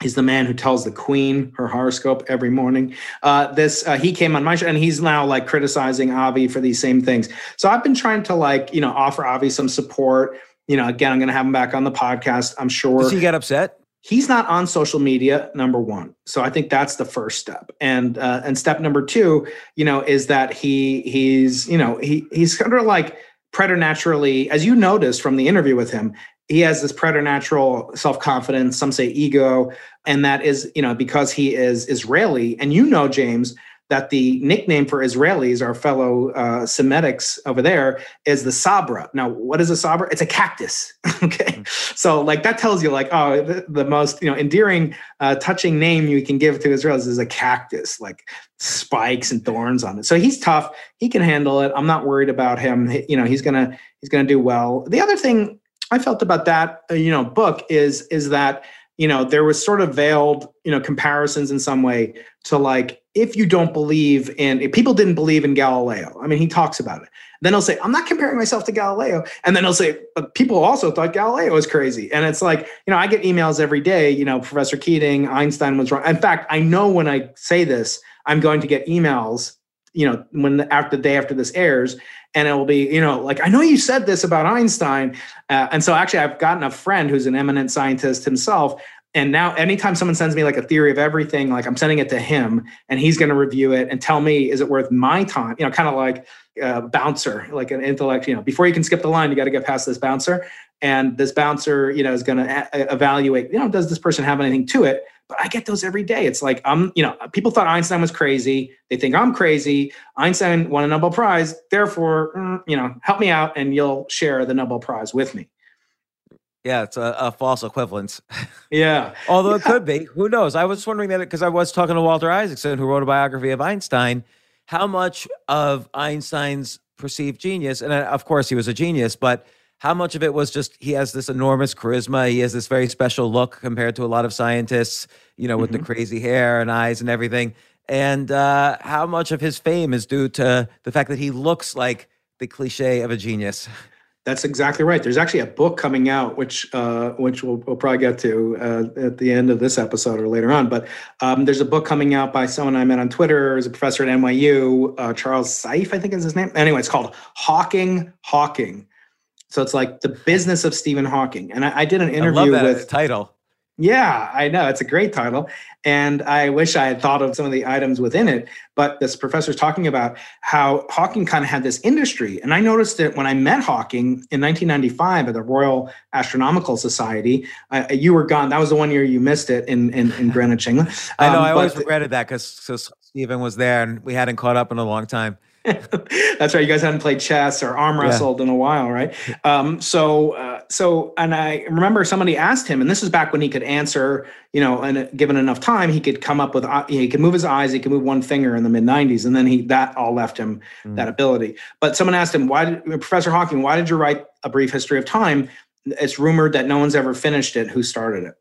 He's the man who tells the queen her horoscope every morning. Uh, this uh, he came on my show, and he's now like criticizing Avi for these same things. So I've been trying to like you know offer Avi some support. You know, again, I'm going to have him back on the podcast. I'm sure. Does he get upset? He's not on social media. Number one, so I think that's the first step. And uh, and step number two, you know, is that he he's you know he he's kind of like preternaturally, as you noticed from the interview with him, he has this preternatural self-confidence some say ego and that is you know because he is israeli and you know james that the nickname for israelis our fellow uh, semitics over there is the sabra. Now what is a sabra? It's a cactus <laughs> okay? Mm-hmm. so like that tells you like oh the, the most you know endearing uh, touching name you can give to israelis is a cactus like spikes and thorns on it. So he's tough. He can handle it. I'm not worried about him. You know he's gonna he's gonna do well. The other thing I felt about that, uh, you know, book is is that you know there was sort of veiled you know comparisons in some way to like if you don't believe in if people didn't believe in galileo i mean he talks about it. Then he'll say i'm not comparing myself to galileo. And then he'll say but people also thought galileo was crazy. And it's like you know i get emails every day you know professor keating einstein was wrong. In fact i know when i say this i'm going to get emails you know when after the day after this airs and it will be you know like i know you said this about einstein uh, and so actually i've gotten a friend who's an eminent scientist himself and now anytime someone sends me like a theory of everything like i'm sending it to him and he's going to review it and tell me is it worth my time? You know kind of like a bouncer like an intellect you know before you can skip the line you got to get past this bouncer and this bouncer you know is going to a- evaluate you know does this person have anything to it but I get those every day. It's like I'm, you know, people thought Einstein was crazy. They think I'm crazy. Einstein won a Nobel Prize. Therefore, mm, you know, help me out and you'll share the Nobel Prize with me. Yeah, it's a, a false equivalence. <laughs> Yeah. Although yeah. it could be. Who knows? I was wondering that because I was talking to Walter Isaacson, who wrote a biography of Einstein, how much of Einstein's perceived genius, and uh, of course he was a genius, but how much of it was just he has this enormous charisma he has this very special look compared to a lot of scientists you know with mm-hmm. the crazy hair and eyes and everything and uh, how much of his fame is due to the fact that he looks like the cliche of a genius That's exactly right. There's actually a book coming out, which uh, which we'll, we'll, probably get to uh, at the end of this episode or later on. But um, there's a book coming out by someone I met on Twitter. Is a professor at NYU, uh, Charles Seife, I think is his name. Anyway, it's called Hawking Hawking. So it's like the business of Stephen Hawking. And I, I did an interview with title. Yeah, I know. It's a great title. And I wish I had thought of some of the items within it. But this professor is talking about how Hawking kind of had this industry. And I noticed it when I met Hawking in 1995 at the Royal Astronomical Society. Uh, you were gone. That was the one year you missed it in, in, in Greenwich, England. Um, I know. I always regretted that because Stephen was there and we hadn't caught up in a long time. <laughs> That's right. You guys hadn't played chess or arm wrestled yeah. in a while, right? Um, so, uh, so, and I remember somebody asked him, and this is back when he could answer, you know, and given enough time, he could come up with, uh, he could move his eyes, he could move one finger in the mid '90s, and then he that all left him mm. that ability. But someone asked him, why, did, Professor Hawking, why did you write a brief history of time? It's rumored that no one's ever finished it. Who started it?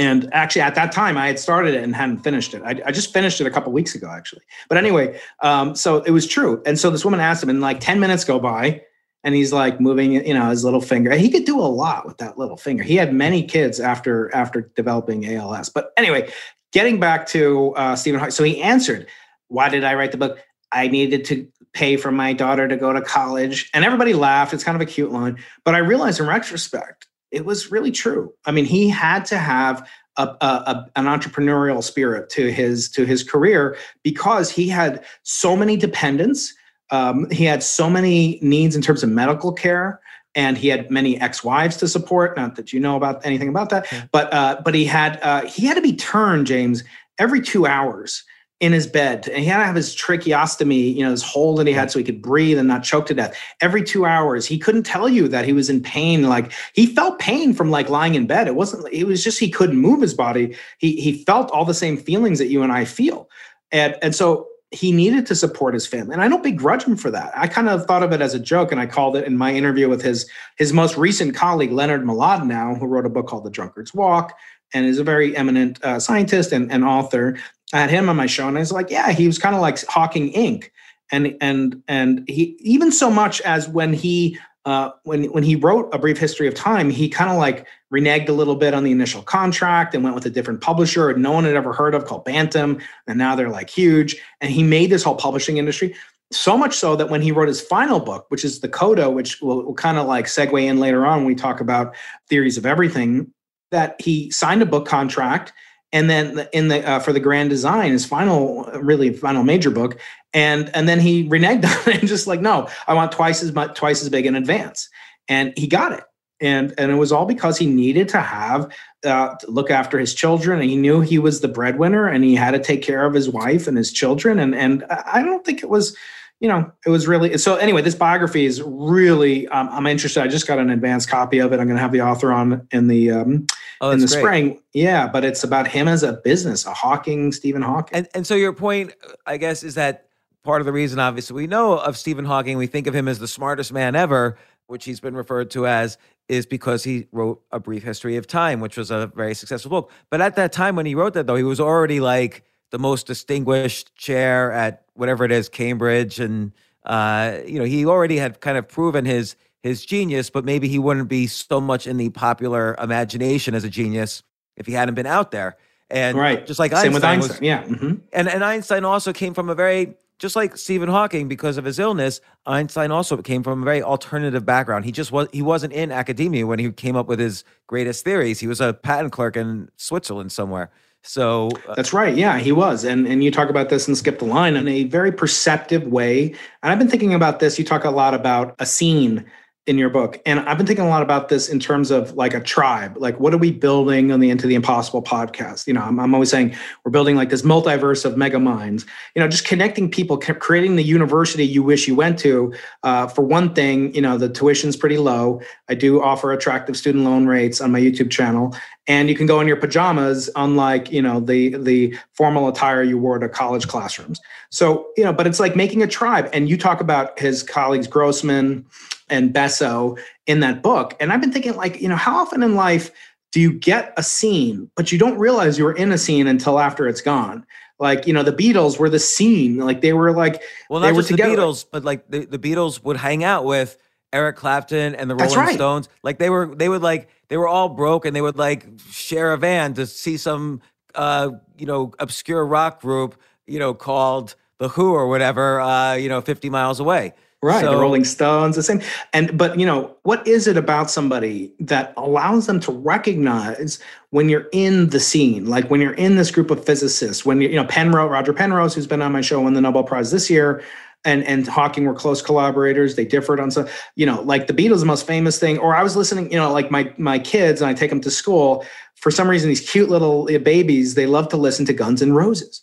And actually, at that time, I had started it and hadn't finished it. I, I just finished it a couple weeks ago, actually. But anyway, um, so it was true. And so this woman asked him, and like 10 minutes go by, and he's like moving, you know, his little finger. He could do a lot with that little finger. He had many kids after after developing ALS. But anyway, getting back to uh, Stephen Hawking. So he answered, "Why did I write the book? I needed to pay for my daughter to go to college." And everybody laughed. It's kind of a cute line, but I realized in retrospect it was really true. I mean, he had to have a, a, an entrepreneurial spirit to his to his career because he had so many dependents. Um, he had so many needs in terms of medical care, and he had many ex-wives to support. Not that you know about anything about that, but uh, but he had uh, he had to be turned, James, every two hours in his bed and he had to have his tracheostomy, you know, his hole that he had so he could breathe and not choke to death. Every two hours, he couldn't tell you that he was in pain. Like he felt pain from like lying in bed. It wasn't, it was just he couldn't move his body. He he felt all the same feelings that you and I feel. And and so he needed to support his family. And I don't begrudge him for that. I kind of thought of it as a joke. And I called it in my interview with his his most recent colleague, Leonard Mlodinow, who wrote a book called The Drunkard's Walk and is a very eminent uh, scientist and, and author. Had him on my show, and I was like, yeah, he was kind of like Hawking Inc. And and and he even so much as when he uh, when when he wrote a brief history of time, he kind of like reneged a little bit on the initial contract and went with a different publisher no one had ever heard of called Bantam, and now they're like huge. And he made this whole publishing industry so much so that when he wrote his final book, which is the Coda, which will, will kind of like segue in later on when we talk about theories of everything, that he signed a book contract and then in the uh, for the grand design his final really final major book and and then he reneged <laughs> on it and just like no i want twice as much twice as big in advance. And he got it. And and it was all because he needed to have uh, to look after his children and he knew he was the breadwinner and he had to take care of his wife and his children and and i don't think it was you know, it was really so. Anyway, this biography is really. Um, I'm interested. I just got an advanced copy of it. I'm going to have the author on in the um, oh, in the great. spring. Yeah, but it's about him as a business, a Hawking, Stephen Hawking. And and so your point, I guess, is that part of the reason, obviously, we know of Stephen Hawking. We think of him as the smartest man ever, which he's been referred to as, is because he wrote a brief history of time, which was a very successful book. But at that time when he wrote that, though, he was already like the most distinguished chair at whatever it is, Cambridge, and uh, you know he already had kind of proven his his genius, but maybe he wouldn't be so much in the popular imagination as a genius if he hadn't been out there. And right. just like Same Einstein, with Einstein, was, yeah, mm-hmm. and and Einstein also came from a very just like Stephen Hawking because of his illness. Einstein also came from a very alternative background. He just was he wasn't in academia when he came up with his greatest theories. He was a patent clerk in Switzerland somewhere. So uh, that's right. Yeah, he was. And and you talk about this and skip the line in a very perceptive way. And I've been thinking about this. You talk a lot about a scene in your book. And I've been thinking a lot about this in terms of like a tribe. Like, what are we building on the Into the Impossible podcast? You know, I'm, I'm always saying we're building like this multiverse of mega minds, you know, just connecting people, creating the university you wish you went to. Uh, for one thing, you know, the tuition's pretty low. I do offer attractive student loan rates on my YouTube channel. And you can go in your pajamas, unlike, you know, the the formal attire you wore to college classrooms. So, you know, but it's like making a tribe. And you talk about his colleagues, Grossman, and Besso in that book. And I've been thinking, like, you know, how often in life do you get a scene, but you don't realize you were in a scene until after it's gone? Like, you know, the Beatles were the scene. Like they were like, well, not just the Beatles, but like the, the Beatles would hang out with Eric Clapton and the Rolling right. Stones. Like they were, they would like they were all broke, and they would like share a van to see some, uh, you know, obscure rock group, you know, called the Who or whatever, uh, you know, fifty miles away. Right, the Rolling Stones, the same. And but you know, what is it about somebody that allows them to recognize when you're in the scene, like when you're in this group of physicists, when you you know Penrose, Roger Penrose, who's been on my show, won the Nobel Prize this year, and and Hawking were close collaborators. They differed on some, you know, like the Beatles, the most famous thing. Or I was listening, you know, like my my kids, and I take them to school. For some reason, these cute little uh, babies, they love to listen to Guns and Roses.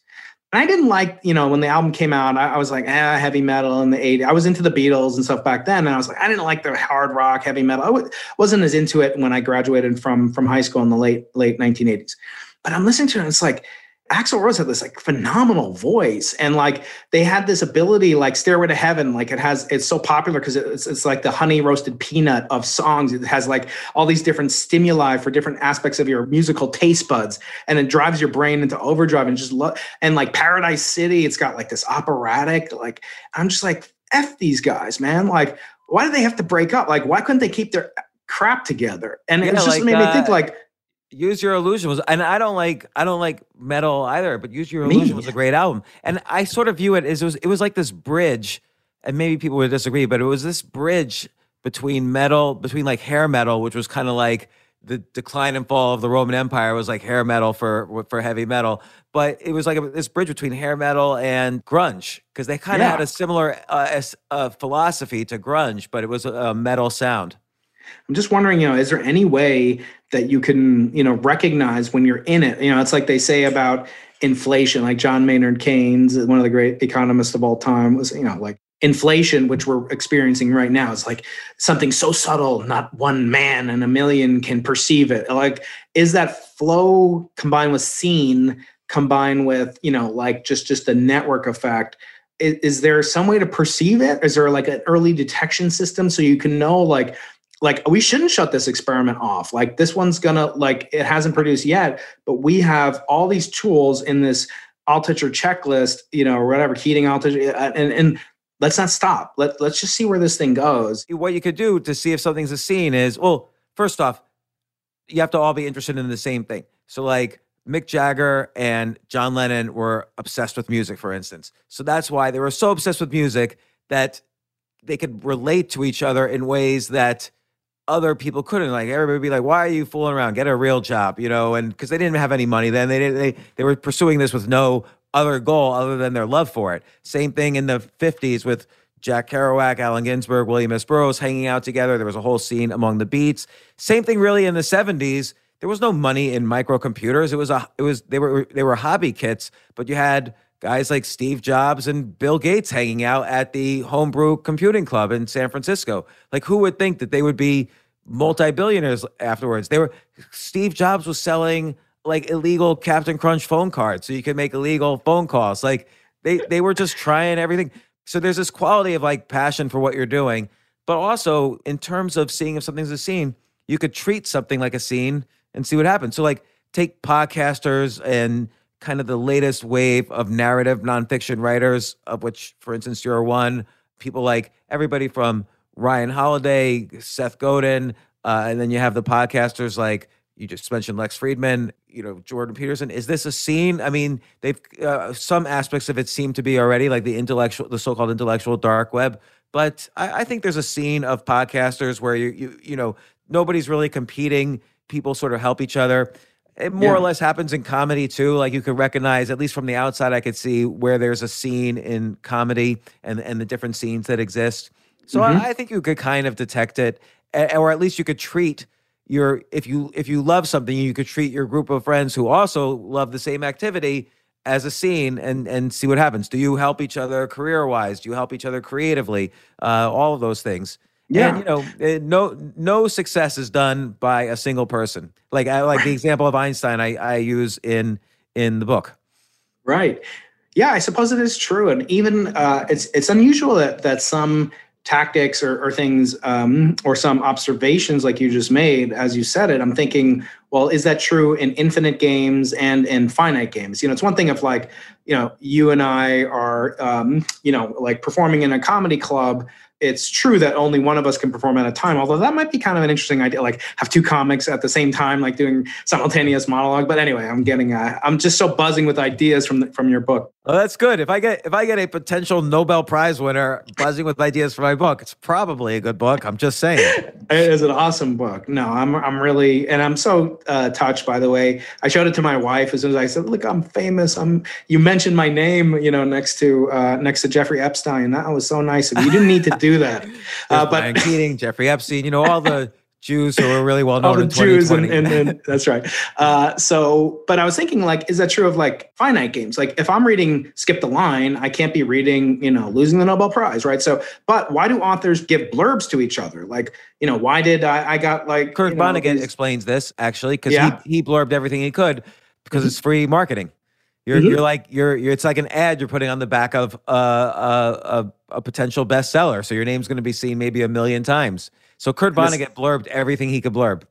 I didn't like, you know, when the album came out, I, I was like, ah, heavy metal in the 80s. I was into the Beatles and stuff back then. And I was like, I didn't like the hard rock, heavy metal. I w- wasn't as into it when I graduated from, from high school in the late, late 1980s. But I'm listening to it, and it's like, Axl Rose had this like phenomenal voice, and like they had this ability, like Stairway to Heaven, like it has, it's so popular because it's it's like the honey roasted peanut of songs. It has like all these different stimuli for different aspects of your musical taste buds, and it drives your brain into overdrive and just love. And like Paradise City, it's got like this operatic, like I'm just like f these guys, man. Like why do they have to break up? Like why couldn't they keep their crap together? And it just like, made me think uh, like Use Your Illusion was, and I don't like I don't like metal either, but Use Your Me Illusion was a great album, and I sort of view it as it was it was like this bridge, and maybe people would disagree, but it was this bridge between metal, between like hair metal, which was kind of like the decline and fall of the Roman Empire was like hair metal for for heavy metal, but it was like a, this bridge between hair metal and grunge because they kind of Yeah. had a similar uh, as, uh, philosophy to grunge, but it was a, a metal sound. I'm just wondering, you know, is there any way that you can, you know, recognize when you're in it? You know, it's like they say about inflation, like John Maynard Keynes, one of the great economists of all time, was, you know, like inflation, which we're experiencing right now, is like something so subtle, not one man in a million can perceive it. Like, is that flow combined with scene, combined with, you know, like just just the network effect? Is, is there some way to perceive it? Is there like an early detection system so you can know like like we shouldn't shut this experiment off like this one's gonna like it hasn't produced yet but we have all these tools in this touch checklist you know or whatever heating i'll uh, uh, and and let's not stop Let, let's just see where this thing goes what you could do to see if something's a scene is well, first off, you have to all be interested in the same thing. So, like Mick Jagger and John Lennon were obsessed with music, for instance. So that's why they were so obsessed with music that they could relate to each other in ways that other people couldn't. Like everybody would be like, "Why are you fooling around? Get a real job," you know? And because they didn't have any money then, they didn't. They they were pursuing this with no other goal other than their love for it. Same thing in the '50s with Jack Kerouac, Allen Ginsberg, William S. Burroughs hanging out together. There was a whole scene among the beats. Same thing really in the 70s. There was no money in microcomputers. It was a it was they were they were hobby kits, but you had guys like Steve Jobs and Bill Gates hanging out at the Homebrew Computing Club in San Francisco. Like who would think that they would be multi-billionaires afterwards? They were Steve Jobs was selling like illegal Captain Crunch phone cards so you could make illegal phone calls. Like they they were just trying everything. So there's this quality of like passion for what you're doing, but also in terms of seeing if something's a scene, you could treat something like a scene and see what happens. So like take podcasters and kind of the latest wave of narrative nonfiction writers, of which, for instance, you're one. People like everybody from Ryan Holiday, Seth Godin, uh, and then you have the podcasters like you just mentioned Lex Fridman, you know Jordan Peterson. Is this a scene? I mean, they've uh, some aspects of it seem to be already like the intellectual, the so-called intellectual dark web. But I, I think there's a scene of podcasters where you you you know nobody's really competing. People sort of help each other. It more or less happens in comedy too. Like you could recognize, at least from the outside, I could see where there's a scene in comedy and and the different scenes that exist. So I, I think you could kind of detect it, or at least you could treat your if you if you love something, you could treat your group of friends who also love the same activity as a scene and and see what happens. Do you help each other career wise? Do you help each other creatively? Uh, all of those things. Yeah. And, you know, eh, no no success is done by a single person. Like I like the example of Einstein I, I use in in the book. Right. Yeah, I suppose it is true, and even uh, it's it's unusual that that some tactics or, or things um, or some observations like you just made as you said it i'm thinking well is that true in infinite games and in finite games you know it's one thing if like you know you and i are um, you know like performing in a comedy club it's true that only one of us can perform at a time. Although that might be kind of an interesting idea, like have two comics at the same time, like doing simultaneous monologue. But anyway, I'm getting, uh, I'm just so buzzing with ideas from the, from your book. Well, that's good. If I get if I get a potential Nobel Prize winner buzzing with ideas for my book, it's probably a good book. I'm just saying. <laughs> it is an awesome book. No, I'm I'm really and I'm so uh, touched. By the way, I showed it to my wife as soon as I said, "Look, I'm famous. I'm." You mentioned my name, you know, next to uh, next to Jeffrey Epstein. That was so nice of you. You didn't need to do that. <laughs> Uh, but Keating, Jeffrey Epstein, you know all the <laughs> Jews who are really well known in Jews and, and, and, <laughs> that's right. Uh, so, but I was thinking, like, is that true of like finite games? Like, if I'm reading Skip the Line, I can't be reading, you know, losing the Nobel Prize, right? So, but why do authors give blurbs to each other? Like, you know, why did I, I got like Kurt you know, Vonnegut these, explains this actually because yeah. he, he blurbed everything he could because mm-hmm. it's free marketing. You're, mm-hmm. you're like you're, you're it's like an ad you're putting on the back of uh, uh, a, a potential bestseller. So your name's going to be seen maybe a million times. So Kurt Vonnegut blurbed everything he could blurb.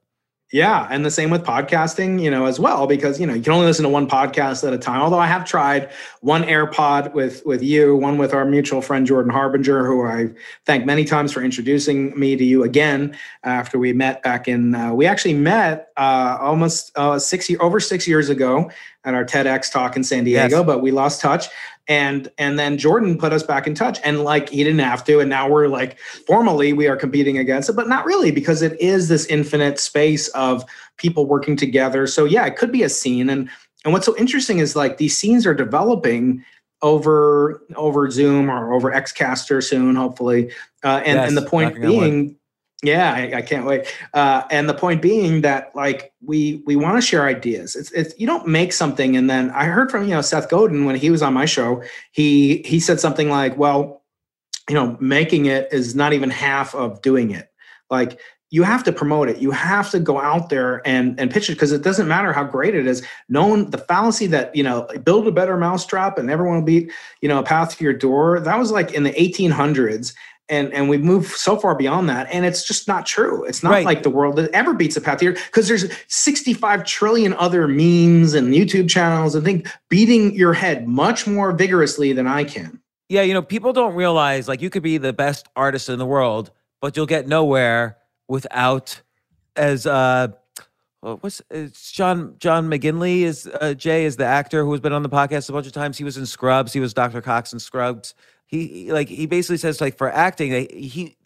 Yeah, and the same with podcasting, you know, as well, because you know you can only listen to one podcast at a time. Although I have tried one AirPod with with you, one with our mutual friend Jordan Harbinger, who I thank many times for introducing me to you again after we met back in. Uh, we actually met uh, almost uh, six over six years ago at our TEDx talk in San Diego, yes. but we lost touch and and then jordan put us back in touch. And like he didn't have to. And now we're like formally we are competing against it but not really because it is this infinite space of people working together. So yeah it could be a scene. And and what's so interesting is like these scenes are developing over over zoom or over xcaster soon hopefully. Uh, and yes, and the point being yeah, I, I can't wait. Uh, and the point being that like we we want to share ideas. It's, it's you don't make something and then I heard from you know Seth Godin when he was on my show. He he said something like, "Well, you know, making it is not even half of doing it. Like you have to promote it. You have to go out there and and pitch it because it doesn't matter how great it is. Known the fallacy that you know build a better mousetrap and everyone will be you know a path to your door. That was like in the 1800s, and and we move so far beyond that and it's just not true it's not right. like the world that ever beats a path here because there's 65 trillion other memes and youtube channels and things beating your head much more vigorously than i can yeah you know people don't realize like you could be the best artist in the world but you'll get nowhere without as uh what's it's John John McGinley is uh, Jay is the actor who has been on the podcast a bunch of times. He was in Scrubs. He was Dr. Cox in Scrubs he like he basically says like for acting he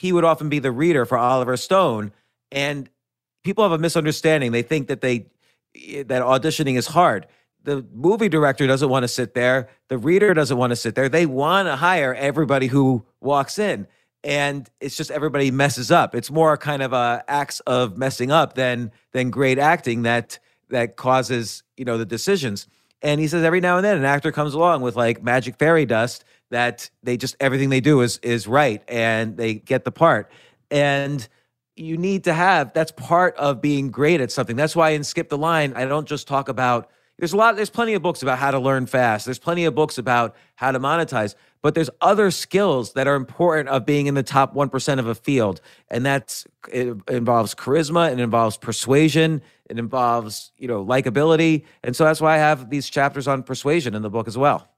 he would often be the reader for Oliver Stone. And people have a misunderstanding. They think that they eh, that auditioning is hard. The movie director doesn't want to sit there. The reader doesn't want to sit there. They want to hire everybody who walks in. And it's just everybody messes up. It's more kind of a acts of messing up than than great acting that that causes you know the decisions. And he says every now and then an actor comes along with like magic fairy dust that they just everything they do is is right and they get the part. And you need to have that's part of being great at something. That's why in Skip the Line, I don't just talk about there's a lot there's plenty of books about how to learn fast. There's plenty of books about how to monetize, but there's other skills that are important of being in the top 1% of a field. And that's it involves charisma, it involves persuasion, it involves, you know, likability. And so that's why I have these chapters on persuasion in the book as well.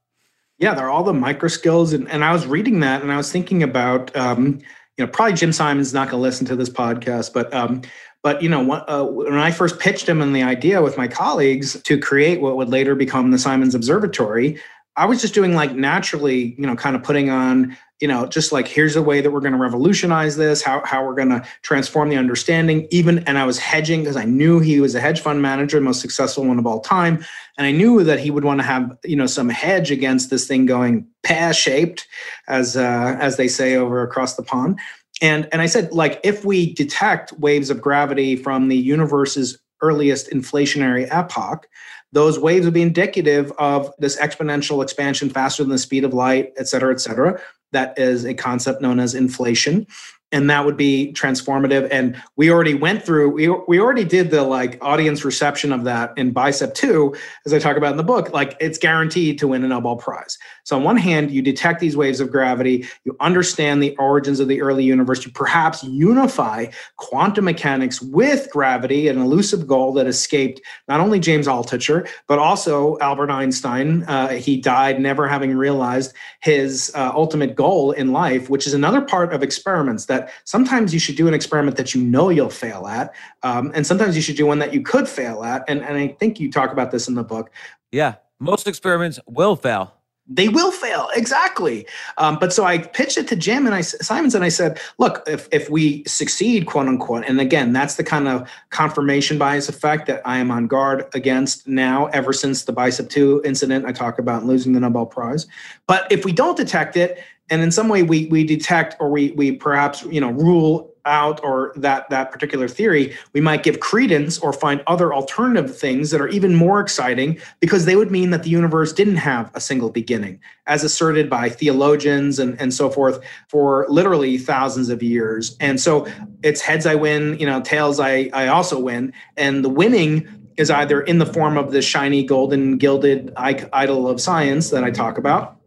Yeah, they're all the micro skills. And, and I was reading that and I was thinking about, um, you know, probably Jim Simon's not going to listen to this podcast, but, um, but you know, uh, when I first pitched him and the idea with my colleagues to create what would later become the Simons Observatory, I was just doing like naturally, you know, kind of putting on you know, just like here's a way that we're going to revolutionize this, how, how we're going to transform the understanding. Even, and I was hedging because I knew he was a hedge fund manager, most successful one of all time. And I knew that he would want to have, you know, some hedge against this thing going pear shaped, as, uh, as they say over across the pond. And, and I said, like, if we detect waves of gravity from the universe's earliest inflationary epoch, those waves would be indicative of this exponential expansion faster than the speed of light, et cetera, et cetera. That is a concept known as inflation. and that would be transformative and we already went through we, we already did the like audience reception of that in BICEP2 as i talk about in the book like it's guaranteed to win a nobel prize so on one hand you detect these waves of gravity you understand the origins of the early universe you perhaps unify quantum mechanics with gravity an elusive goal that escaped not only james altucher but also albert einstein uh, he died never having realized his uh, ultimate goal in life which is another part of experiments that sometimes you should do an experiment that you know you'll fail at, um, and sometimes you should do one that you could fail at. And, and I think you talk about this in the book. Yeah, most experiments will fail they will fail exactly. Um, but so i pitched it to jim and i simons and i said look if, if we succeed quote unquote and again that's the kind of confirmation bias effect that i am on guard against now ever since the BICEP2 incident i talk about losing the nobel prize. But if we don't detect it and in some way we we detect or we we perhaps you know rule out or that that particular theory we might give credence or find other alternative things that are even more exciting because they would mean that the universe didn't have a single beginning as asserted by theologians and, and so forth for literally thousands of years. And so it's heads i win you know tails i i also win. And the winning is either in the form of the shiny golden gilded idol of science that i talk about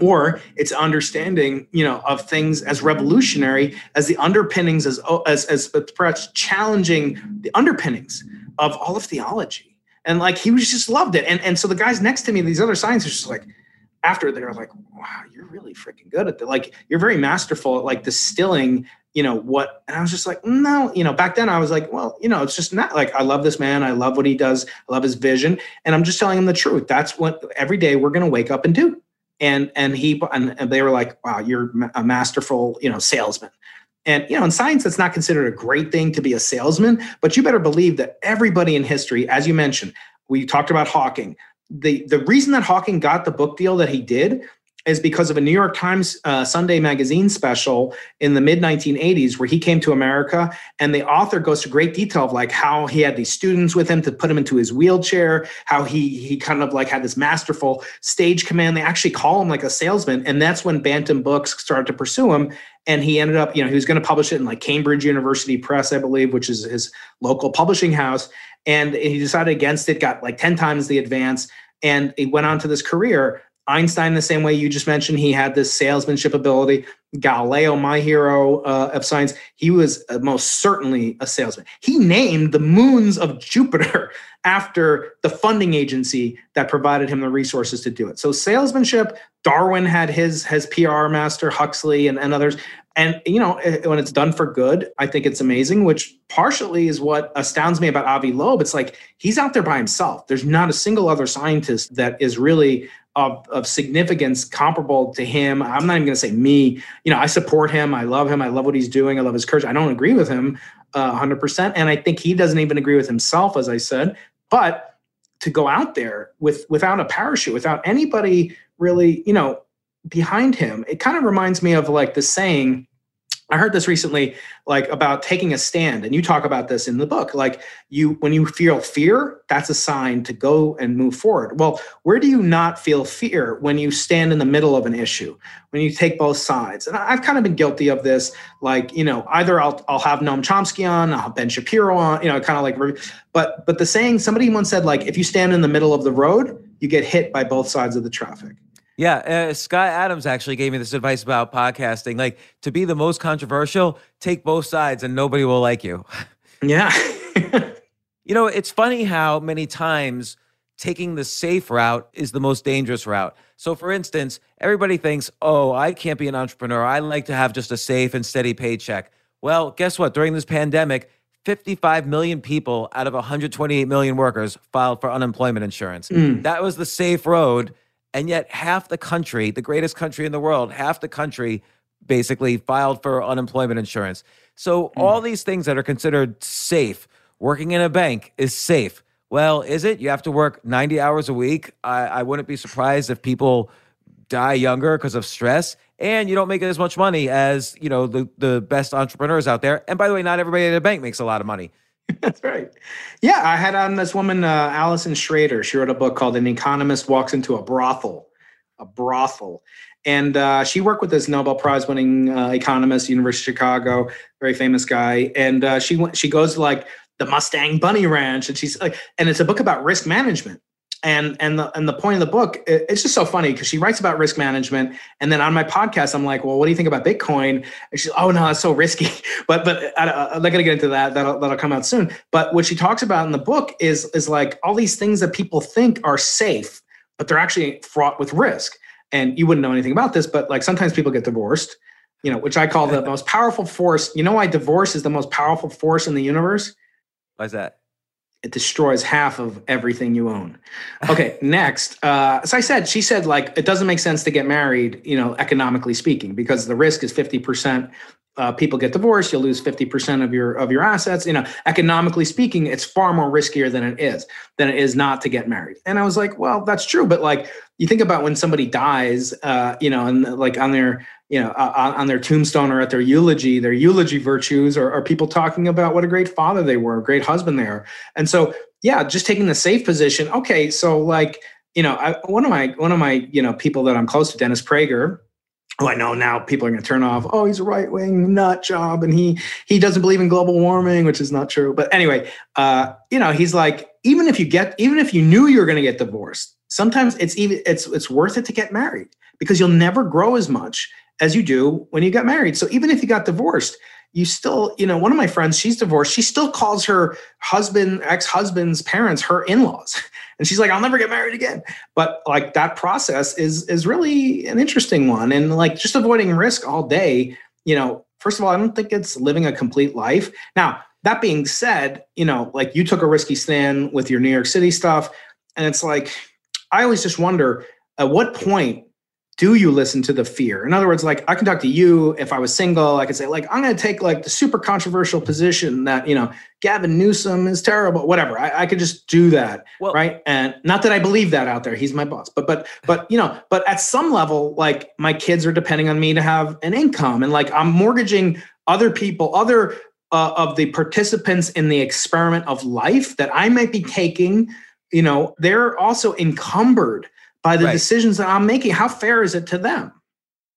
or it's understanding you know of things as revolutionary as the underpinnings oh, as as as perhaps challenging the underpinnings of all of theology. And like he was just loved it. And and so the guys next to me these other scientists just like after they're like wow you're really freaking good at that like you're very masterful at like distilling you know what and i was just like no you know back then i was like well you know it's just not like i love this man. I love what he does. I love his vision. And i'm just telling him the truth. That's what every day we're going to wake up and do and and he and, and they were like wow you're a masterful you know salesman. And you know in science it's not considered a great thing to be a salesman but you better believe that everybody in history as you mentioned we talked about hawking. The the reason that hawking got the book deal that he did is because of a New York Times uh, Sunday magazine special in the mid 1980s where he came to America. And the author goes to great detail of like how he had these students with him to put him into his wheelchair, how he he kind of like had this masterful stage command. They actually call him like a salesman. And that's when Bantam Books started to pursue him. And he ended up, you know, he was going to publish it in like Cambridge University Press, I believe, which is his local publishing house. And he decided against it, got like 10 times the advance, and he went on to this career Einstein, the same way you just mentioned, he had this salesmanship ability. Galileo, my hero uh, of science, he was uh, most certainly a salesman. He named the moons of Jupiter <laughs> after the funding agency that provided him the resources to do it. So salesmanship, Darwin had his his PR master, Huxley, and, and others. And you know, eh, when it's done for good, I think it's amazing. Which partially is what astounds me about Avi Loeb. It's like he's out there by himself. There's not a single other scientist that is really of, of significance comparable to him. I'm not even going to say me. You know, I support him. I love him. I love what he's doing. I love his courage. I don't agree with him uh, 100%. And I think he doesn't even agree with himself, as I said. But to go out there with without a parachute, without anybody really, you know, behind him, it kind of reminds me of like the saying I heard this recently, like about taking a stand, and you talk about this in the book. Like you, when you feel fear, that's a sign to go and move forward. Well, where do you not feel fear when you stand in the middle of an issue, when you take both sides? And I've kind of been guilty of this. Like you know, either I'll I'll have Noam Chomsky on, I'll have Ben Shapiro on, you know, kind of like. But but the saying somebody once said like if you stand in the middle of the road, you get hit by both sides of the traffic. Yeah, uh, Scott Adams actually gave me this advice about podcasting. Like to be the most controversial, take both sides and nobody will like you. Yeah. <laughs> you know, it's funny how many times taking the safe route is the most dangerous route. So, for instance, everybody thinks, oh, I can't be an entrepreneur. I like to have just a safe and steady paycheck. Well, guess what? During this pandemic, 55 million people out of 128 million workers filed for unemployment insurance. Mm. That was the safe road and yet, half the country, the greatest country in the world, half the country basically filed for unemployment insurance. So, mm. all these things that are considered safe, working in a bank is safe. Well, is it? You have to work 90 hours a week. I, I wouldn't be surprised if people die younger because of stress and you don't make as much money as you know the, the best entrepreneurs out there and by the way not everybody at a bank makes a lot of money <laughs> That's right. Yeah, I had on this woman, uh, Allison Schrager. She wrote a book called "An Economist Walks into a Brothel." A brothel, and uh, she worked with this Nobel Prize winning uh, economist, University of Chicago, very famous guy. And uh, she went, she goes to like the Mustang Bunny Ranch, and she's like, and it's a book about risk management. And and the and the point of the book, it, it's just so funny because she writes about risk management, and then on my podcast, I'm like, well, what do you think about Bitcoin? And she's, oh no, it's so risky. <laughs> But but I, I'm not gonna get into that. That'll that'll come out soon. But what she talks about in the book is is like all these things that people think are safe, but they're actually fraught with risk and you wouldn't know anything about this, but like sometimes people get divorced, you know, which I call the <laughs> most powerful force. You know why divorce is the most powerful force in the universe? why is that? It destroys half of everything you own. Okay, <laughs> next. Uh, as I said, she said like it doesn't make sense to get married, you know, economically speaking, because the risk is fifty percent uh, people get divorced, you'll lose 50% of your of your assets. You know, economically speaking, it's far more riskier than it is than it is not to get married. And I was like, well, that's true, but like you think about when somebody dies, uh, you know, and like on their you know uh, on their tombstone or at their eulogy, their eulogy virtues, or are people talking about what a great father they were, a great husband they are. And so, yeah, just taking the safe position. Okay, so like you know, I, one of my one of my you know people that I'm close to, Dennis Prager who I know now people are going to turn off. Oh, he's a right wing nut job, and he he doesn't believe in global warming, which is not true. But anyway, uh, you know, he's like, even if you get, even if you knew you were going to get divorced, sometimes it's even it's it's worth it to get married because you'll never grow as much as you do when you got married. So even if you got divorced, you still, you know, one of my friends, she's divorced. She still calls her husband, ex-husband's parents her in-laws. <laughs> And she's like, I'll never get married again. But like that process is is really an interesting one. And like just avoiding risk all day, you know, first of all, I don't think it's living a complete life. Now, that being said, you know, like you took a risky stand with your New York City stuff. And it's like, I always just wonder at what point do you listen to the fear? In other words, like I can talk to you if I was single, I could say, like, I'm going to take like the super controversial position that, you know, Gavin Newsom is terrible, whatever. I, I could just do that. Well, right. And not that I believe that out there. He's my boss. But, but, but, you know, but at some level, like my kids are depending on me to have an income and like I'm mortgaging other people, other uh, of the participants in the experiment of life that I might be taking, you know, they're also encumbered by the right. decisions that I'm making. How fair is it to them?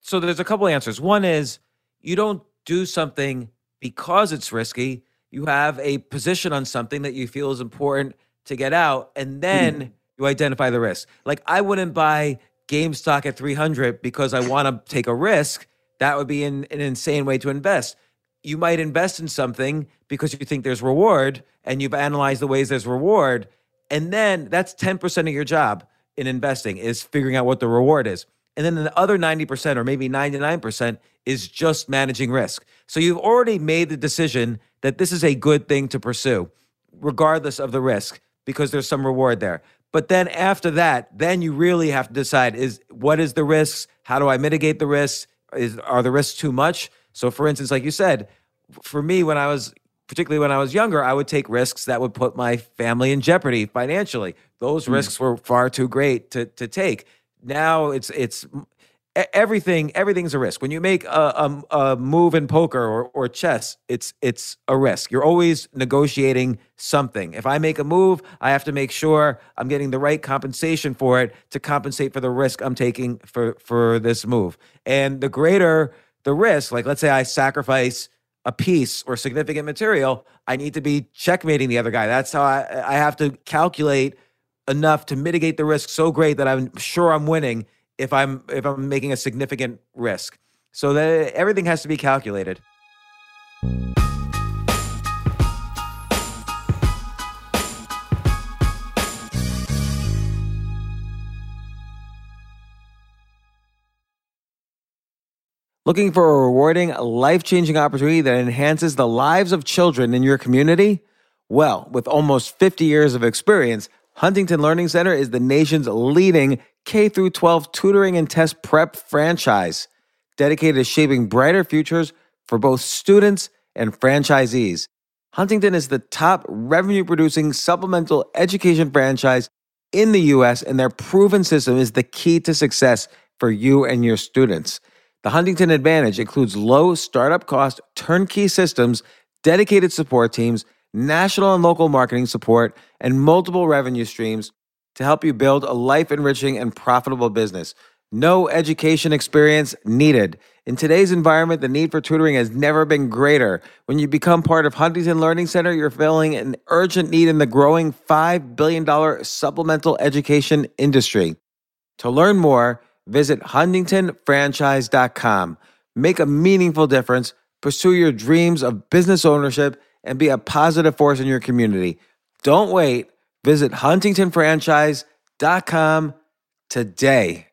So there's a couple answers. One is you don't do something because it's risky. You have a position on something that you feel is important to get out, and then mm. you identify the risk. Like I wouldn't buy GameStop at 300 because I want to take a risk. That would be an, an insane way to invest. You might invest in something because you think there's reward, and you've analyzed the ways there's reward, and then that's 10% of your job in investing is figuring out what the reward is. And then the other 90% or maybe 99% is just managing risk. So you've already made the decision that this is a good thing to pursue, regardless of the risk, because there's some reward there. But then after that, then you really have to decide is what is the risks? How do I mitigate the risks? Is are the risks too much? So for instance, like you said, for me when I was particularly when I was younger, I would take risks that would put my family in jeopardy financially. Those mm. risks were far too great to to take. Now it's it's everything everything's a risk. When you make a, a, a move in poker or, or chess, it's it's a risk. You're always negotiating something. If I make a move, I have to make sure I'm getting the right compensation for it to compensate for the risk I'm taking for for this move. And the greater the risk, like let's say I sacrifice a piece or significant material, I need to be checkmating the other guy. That's how I, I have to calculate enough to mitigate the risk so great that I'm sure I'm winning if I'm if I'm making a significant risk. So that everything has to be calculated. Looking for a rewarding, life changing opportunity that enhances the lives of children in your community? Well, with almost 50 years of experience, Huntington Learning Center is the nation's leading K 12 tutoring and test prep franchise, dedicated to shaping brighter futures for both students and franchisees. Huntington is the top revenue producing supplemental education franchise in the US, and their proven system is the key to success for you and your students. The Huntington Advantage includes low startup cost turnkey systems, dedicated support teams, national and local marketing support, and multiple revenue streams to help you build a life enriching and profitable business. No education experience needed. In today's environment, the need for tutoring has never been greater. When you become part of Huntington Learning Center, you're filling an urgent need in the growing $5 billion supplemental education industry. To learn more, visit huntingtonfranchise.com. Make a meaningful difference, pursue your dreams of business ownership, and be a positive force in your community. Don't wait. Visit huntingtonfranchise.com today.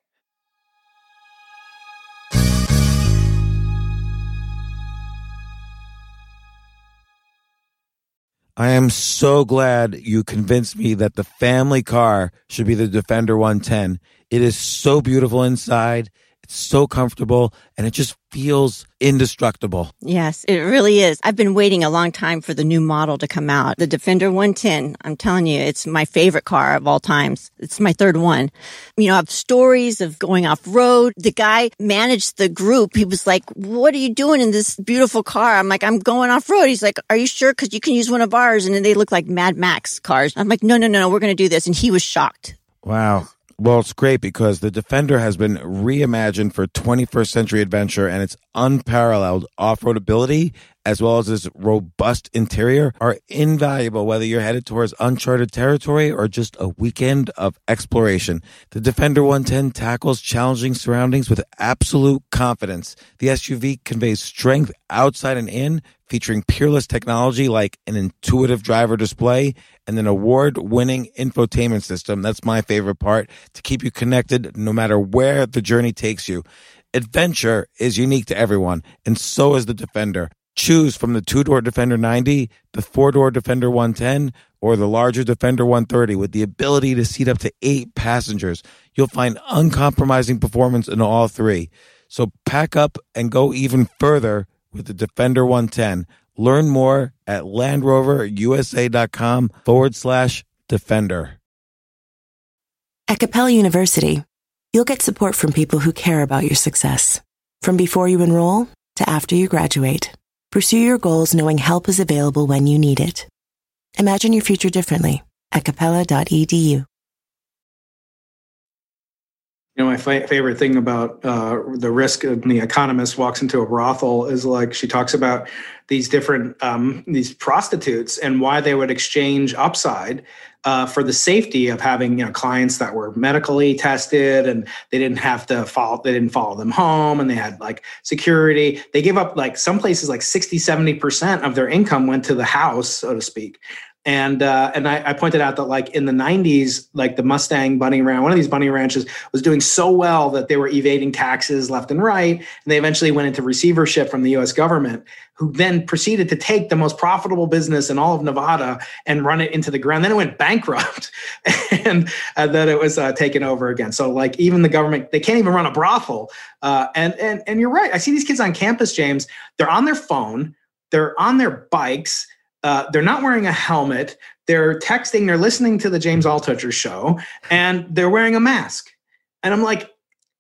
I am so glad you convinced me that the family car should be the Defender 110. It is so beautiful inside. It's so comfortable and it just feels indestructible. Yes, it really is. I've been waiting a long time for the new model to come out. The Defender 110. I'm telling you, it's my favorite car of all times. It's my third one. You know, I have stories of going off road. The guy managed the group. He was like, what are you doing in this beautiful car? I'm like, I'm going off road. He's like, are you sure? Cause you can use one of ours. And then they look like Mad Max cars. I'm like, no, no, no, no, we're going to do this. And he was shocked. Wow. Well, it's great because the Defender has been reimagined for 21st century adventure and its unparalleled off-road ability as well as its robust interior are invaluable whether you're headed towards uncharted territory or just a weekend of exploration. The Defender 110 tackles challenging surroundings with absolute confidence. The SUV conveys strength outside and in, featuring peerless technology like an intuitive driver display and an award winning infotainment system. That's my favorite part to keep you connected no matter where the journey takes you. Adventure is unique to everyone, and so is the Defender. Choose from the two door Defender 90, the four door Defender 110, or the larger Defender 130 with the ability to seat up to eight passengers. You'll find uncompromising performance in all three. So pack up and go even further with the Defender 110. Learn more at LandRoverUSA.com forward slash Defender. At Capella University, you'll get support from people who care about your success. From before you enroll to after you graduate. Pursue your goals knowing help is available when you need it. Imagine your future differently at capella.edu. You know, my fa- favorite thing about uh, the risk of the economist walks into a brothel is like she talks about these different um, these prostitutes and why they would exchange upside uh, for the safety of having you know clients that were medically tested and they didn't have to follow they didn't follow them home and they had like security. They gave up like some places like 60 70% of their income went to the house so to speak and uh, and I, I, pointed out that like in the 90s like the mustang bunny ranch one of these bunny ranches was doing so well that they were evading taxes left and right and they eventually went into receivership from the us government who then proceeded to take the most profitable business in all of nevada and run it into the ground. Then it went bankrupt <laughs> and uh, then it was uh, taken over again. So like even the government they can't even run a brothel uh, and and and you're right. I see these kids on campus james. They're on their phone. They're on their bikes uh, they're not wearing a helmet. They're texting. They're listening to the James Altucher show, and they're wearing a mask. And I'm like,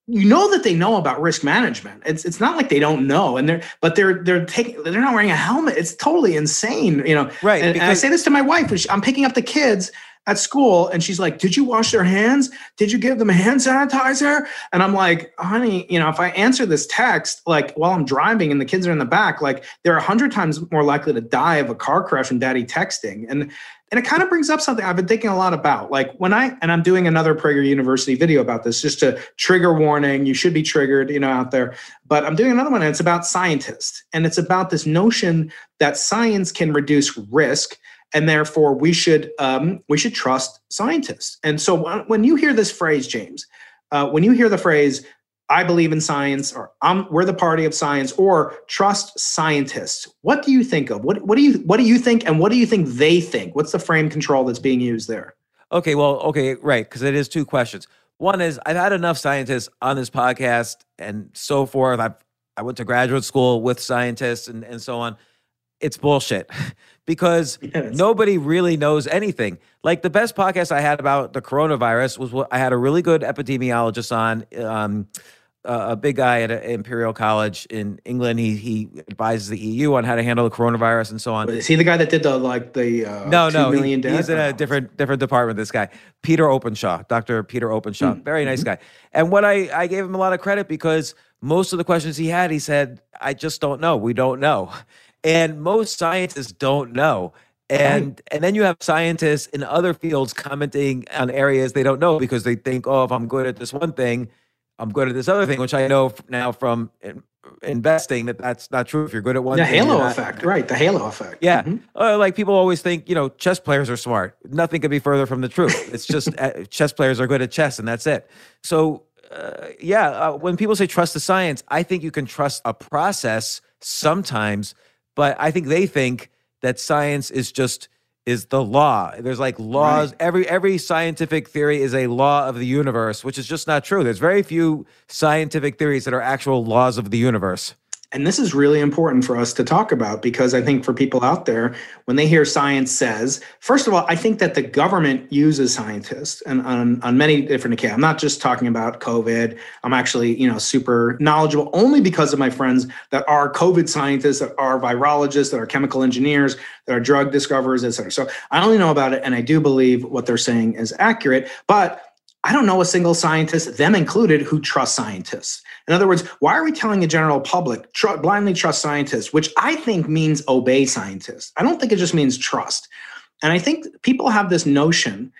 you know that they know about risk management. It's it's not like they don't know, and they're but they're they're taking they're not wearing a helmet. It's totally insane, you know. Right. And, and I say this to my wife. I'm picking up the kids at school and she's like, Did you wash their hands? Did you give them hand sanitizer? And I'm like, honey, you know, if I answer this text, like while I'm driving and the kids are in the back, like they're a hundred times more likely to die of a car crash from daddy texting. And and it kind of brings up something I've been thinking a lot about. Like when I and I'm doing another Prager University video about this, just a trigger warning. You should be triggered, you know, out there. But I'm doing another one, and it's about scientists, and it's about this notion that science can reduce risk and therefore we should um, we should trust scientists. And so when you hear this phrase, James, uh, when you hear the phrase "I believe in science" or "I'm we're the party of science" or "trust scientists," what do you think of? What what do you what do you think, and what do you think they think? What's the frame control that's being used there? Okay, well, okay, right, because it is two questions. One is I've had enough scientists on this podcast and so forth. I've I went to graduate school with scientists and, and so on. It's bullshit. <laughs> because yes. nobody really knows anything. Like the best podcast I had about the coronavirus was what I had a really good epidemiologist on. Um, a big guy at a, Imperial College in England. He he advises the EU on how to handle the coronavirus and so on. Is he the guy that did the like the uh, no no he, he's in a different different department. This guy Peter Openshaw, Doctor Peter Openshaw, mm. very nice mm-hmm. guy. And what I I gave him a lot of credit because most of the questions he had, he said, I just don't know. We don't know, and most scientists don't know. And right. and then you have scientists in other fields commenting on areas they don't know because they think, oh, if I'm good at this one thing, I'm good at this other thing, which I know now from investing that that's not true. If you're good at one, the thing, halo effect, right? The halo effect. Yeah, mm-hmm. uh, like people always think, you know, chess players are smart. Nothing could be further from the truth. It's just uh, chess players are good at chess, and that's it. So, uh, yeah, uh, when people say trust the science, I think you can trust a process sometimes, but I think they think that science is just is the law. There's like laws. Right. Every every scientific theory is a law of the universe, which is just not true. There's very few scientific theories that are actual laws of the universe. And this is really important for us to talk about because I think for people out there, when they hear science says, first of all, I think that the government uses scientists and on, on many different occasions. I'm not just talking about COVID. I'm actually, you know, super knowledgeable only because of my friends that are COVID scientists, that are virologists, that are chemical engineers, that are drug discoverers, et cetera. So I only know about it and I do believe what they're saying is accurate. But I don't know a single scientist, them included, who trusts scientists. In other words, why are we telling the general public tr- blindly trust scientists, which I think means obey scientists? I don't think it just means trust. And I think people have this notion,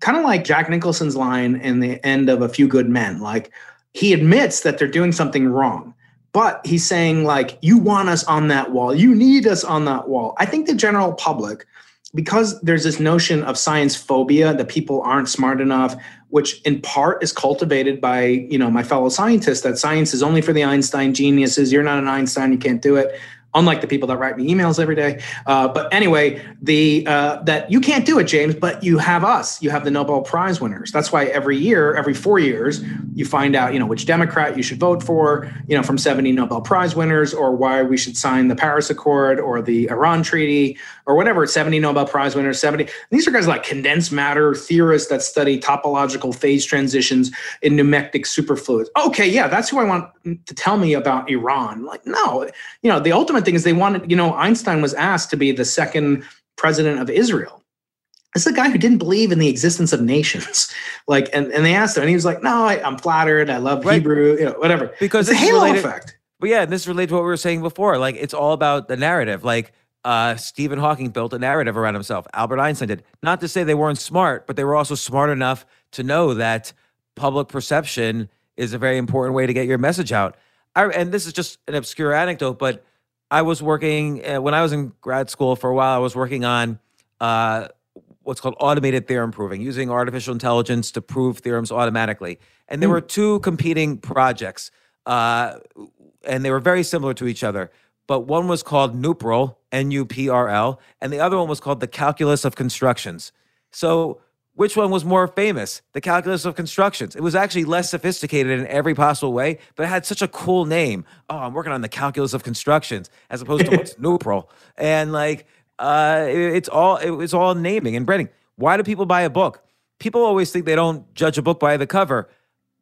kind of like Jack Nicholson's line in the end of A Few Good Men, like he admits that they're doing something wrong. But he's saying, like, you want us on that wall. You need us on that wall. I think the general public, because there's this notion of science phobia that people aren't smart enough, which in part is cultivated by you know my fellow scientists that science is only for the einstein geniuses. You're not an einstein you can't do it unlike the people that write me emails every day. Uh, but anyway, the uh, that you can't do it, James, but you have us. You have the Nobel Prize winners. That's why every year, every four years, you find out, you know, which Democrat you should vote for, you know, from 70 Nobel Prize winners, or why we should sign the Paris Accord or the Iran Treaty, or whatever. 70 Nobel Prize winners, 70. these are guys like condensed matter theorists that study topological phase transitions in nematic superfluids. Okay, yeah, that's who I want to tell me about Iran. Like, no, you know, the ultimate thing is they wanted, you know, Einstein was asked to be the second president of Israel. This is a guy who didn't believe in the existence of nations. <laughs> Like, and, and they asked him, and he was like, No, I, am flattered. I love right. Hebrew, you know, whatever. Because it's a halo related, effect. But yeah, this relates to what we were saying before. Like, it's all about the narrative. Like, uh, Stephen Hawking built a narrative around himself. Albert Einstein did. Not to say they weren't smart, but they were also smart enough to know that public perception is a very important way to get your message out. I, and this is just an obscure anecdote, but I was working uh, when I was in grad school for a while. I was working on uh, what's called automated theorem proving, using artificial intelligence to prove theorems automatically. And there mm. were two competing projects, uh, and they were very similar to each other. But one was called NUPRL, N-U-P-R-L, and the other one was called the Calculus of Constructions. So which one was more famous? The calculus of constructions. It was actually less sophisticated in every possible way, but it had such a cool name. Oh, I'm working on the calculus of constructions, as opposed to what's <laughs> NUPRL. And like, uh, it, it's all it's all naming and branding. Why do people buy a book? People always think they don't judge a book by the cover.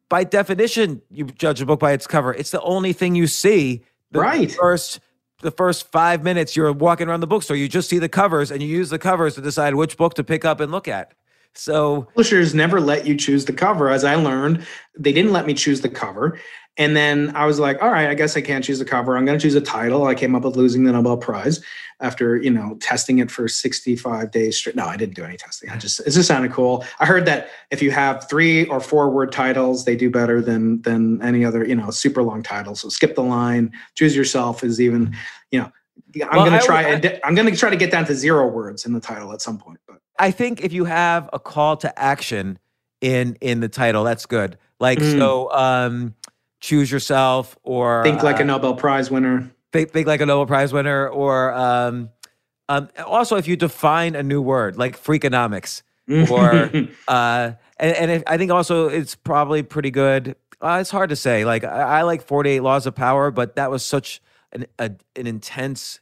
By definition, you judge a book by its cover. It's the only thing you see. The right. First the first five minutes you're walking around the bookstore, you just see the covers and you use the covers to decide which book to pick up and look at. So publishers never let you choose the cover. As I learned, they didn't let me choose the cover. And then I was like, all right, I guess I can't choose the cover. I'm going to choose a title. I came up with losing the Nobel Prize after, you know, testing it for 65 days straight. No, I didn't do any testing. I just, it just sounded cool. I heard that if you have three or four word titles, they do better than, than any other, you know, super long title. So skip the line, choose yourself is even, you know, I'm well, going to try, I, I'm going to try to get down to zero words in the title at some point. I think if you have a call to action in in the title, that's good. Like mm. so, um, choose yourself or think like uh, a Nobel Prize winner. Think, think like a Nobel Prize winner, or um, um, also if you define a new word like freakonomics, or <laughs> uh, and, and if, I think also it's probably pretty good. Uh, it's hard to say. Like I, I like Forty Eight Laws of Power, but that was such an a, an intense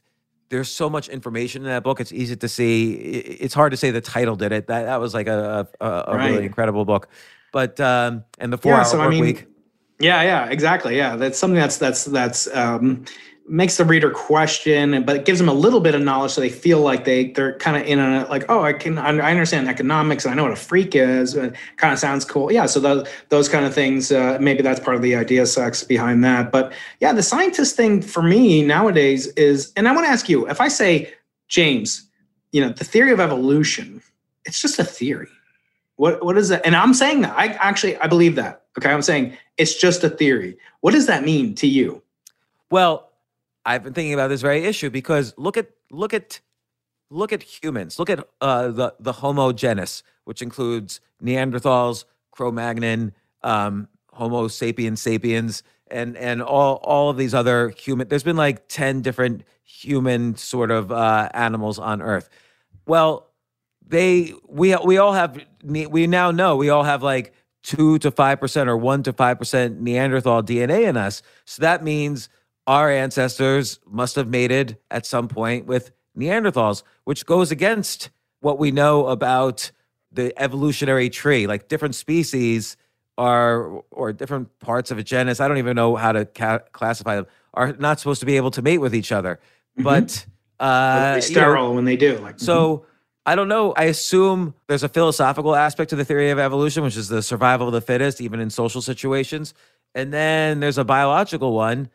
there's so much information in that book. It's easy to see. It's hard to say the title did it. That that was like a a, a right. really incredible book. But um, and the four yeah, hour so, work I mean, week. Yeah, yeah, exactly. Yeah, that's something that's that's that's um, makes the reader question, but it gives them a little bit of knowledge, so they feel like they they're kind of in it. Like, oh, I can I understand economics, and I know what a freak is. It kind of sounds cool. Yeah, so those those kind of things. Uh, maybe that's part of the idea sex behind that. But yeah, the scientist thing for me nowadays is, and I want to ask you, if I say James, you know, the theory of evolution, it's just a theory. What what is that? And I'm saying that I actually I believe that. Okay, I'm saying it's just a theory. What does that mean to you? Well, I've been thinking about this very issue because look at look at look at humans. Look at uh, the the Homo genus, which includes Neanderthals, Cro-Magnon, um, Homo sapiens sapiens, and and all all of these other human. There's been like ten different human sort of uh, animals on Earth. Well, they we we all have we now know we all have like two to five percent or one to five percent Neanderthal DNA in us. So that means our ancestors must have mated at some point with Neanderthals, which goes against what we know about the evolutionary tree. Like different species are, or different parts of a genus, I don't even know how to ca- classify them, are not supposed to be able to mate with each other. Mm-hmm. But uh, sterile you know, when they do. Like so. Mm-hmm. I don't know. I assume there's a philosophical aspect to the theory of evolution, which is the survival of the fittest, even in social situations. And then there's a biological one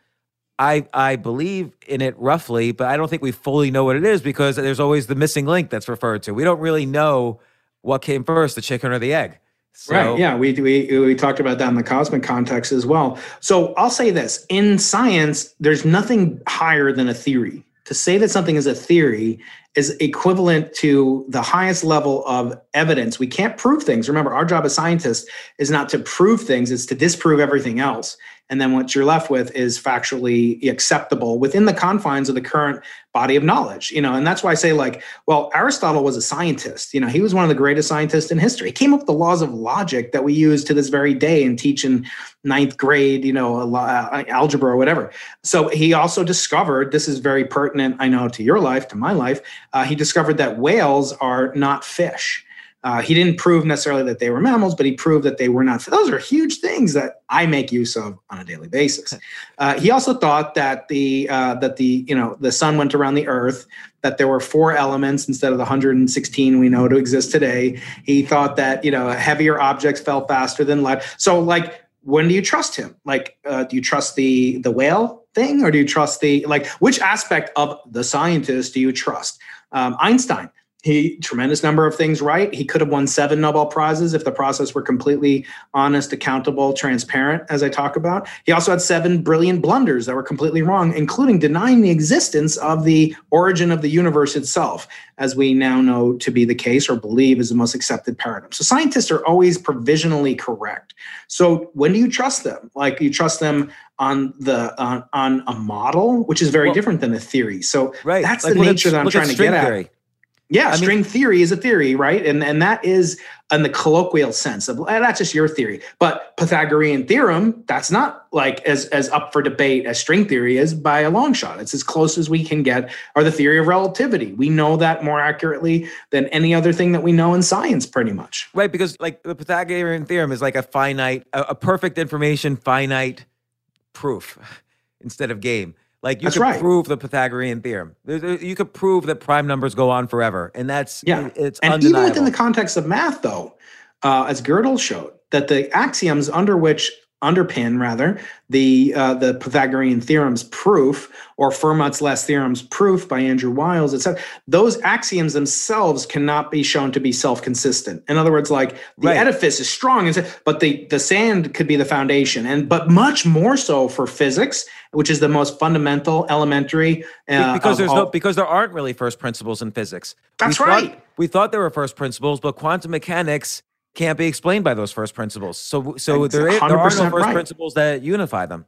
I I believe in it roughly, but I don't think we fully know what it is because there's always the missing link that's referred to. We don't really know what came first, the chicken or the egg. So, right. Yeah. We, we, we talked about that in the cosmic context as well. So I'll say this in science, there's nothing higher than a theory. To say that something is a theory is equivalent to the highest level of evidence. We can't prove things. Remember, our job as scientists is not to prove things, it's to disprove everything else and then what you're left with is factually acceptable within the confines of the current body of knowledge you know? And that's why i say like well aristotle was a scientist you know? He was one of the greatest scientists in history. He came up with the laws of logic that we use to this very day and teach in ninth grade you know uh, algebra or whatever. So he also discovered this is very pertinent i know to your life to my life uh, he discovered that whales are not fish uh, he didn't prove necessarily that they were mammals, but he proved that they were not. Those are huge things that I make use of on a daily basis. <laughs> Uh, he also thought that the uh, that the you know the sun went around the Earth, that there were four elements instead of the 116 we know to exist today. He thought that you know heavier objects fell faster than light. So like, when do you trust him? Like, uh, do you trust the the whale thing, or do you trust the like which aspect of the scientist do you trust? Um, Einstein he tremendous number of things right. He could have won seven nobel prizes if the process were completely honest accountable transparent as i talk about. He also had seven brilliant blunders that were completely wrong including denying the existence of the origin of the universe itself as we now know to be the case or believe is the most accepted paradigm. So scientists are always provisionally correct. So when do you trust them? Like you trust them on the on, on a model which is very well, different than a theory. So right. that's like, the nature that i'm trying to get theory. at yeah, I string mean, theory is a theory, right? And and that is in the colloquial sense of that's just your theory. But Pythagorean theorem, that's not like as as up for debate as string theory is by a long shot. It's as close as we can get. Or the theory of relativity, we know that more accurately than any other thing that we know in science, pretty much. Right, because like the Pythagorean theorem is like a finite, a, a perfect information, finite proof <laughs> instead of game. Like you that's could right. prove the Pythagorean theorem. You could prove that prime numbers go on forever, and that's yeah. It's and undeniable. even within the context of math, though, uh, as Gödel showed, that the axioms under which underpin rather the uh, the Pythagorean theorem's proof or Fermat's last theorem's proof by Andrew Wiles, etc. Those axioms themselves cannot be shown to be self-consistent. In other words, like the right. edifice is strong, but the the sand could be the foundation, and but much more so for physics, which is the most fundamental, elementary. Uh, because there's all, no because there aren't really first principles in physics. That's we right. Thought, we thought there were first principles, but quantum mechanics can't be explained by those first principles. So, so there, there are no first right. principles that unify them.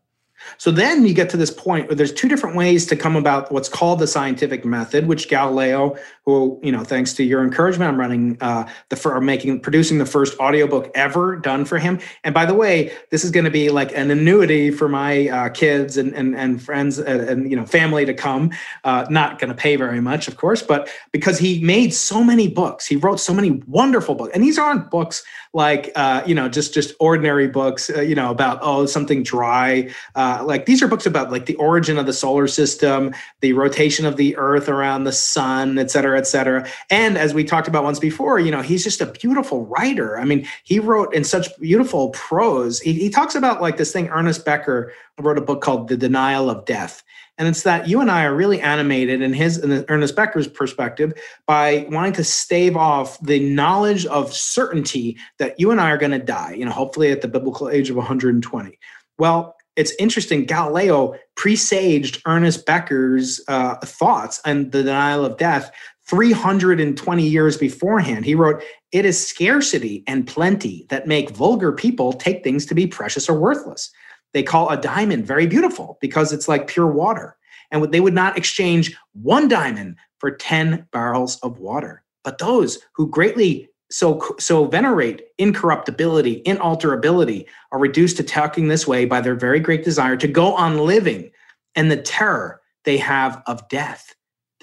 So then you get to this point where there's two different ways to come about what's called the scientific method, which Galileo who, you know, thanks to your encouragement, I'm running uh, the for making producing the first audiobook ever done for him. And by the way, this is going to be like an annuity for my uh, kids and and, and friends and, and, you know family to come. Uh, not going to pay very much, of course, but because he made so many books, he wrote so many wonderful books, and these aren't books like uh, you know just just ordinary books, uh, you know about oh something dry. Uh, like these are books about like the origin of the solar system, the rotation of the Earth around the sun, et cetera, et cetera. And as we talked about once before, you know he's just a beautiful writer. I mean, he wrote in such beautiful prose. He, he talks about like this thing. Ernest Becker wrote a book called The Denial of Death and it's that you and I are really animated in his in Ernest Becker's perspective by wanting to stave off the knowledge of certainty that you and I are going to die, you know, hopefully at the biblical age of 120. Well, it's interesting. Galileo presaged Ernest Becker's uh, thoughts and the denial of death 320 years beforehand. He wrote, It is scarcity and plenty that make vulgar people take things to be precious or worthless they call a diamond very beautiful because it's like pure water. And they would not exchange one diamond for 10 barrels of water. But those who greatly so, so venerate incorruptibility, inalterability, are reduced to talking this way by their very great desire to go on living and the terror they have of death.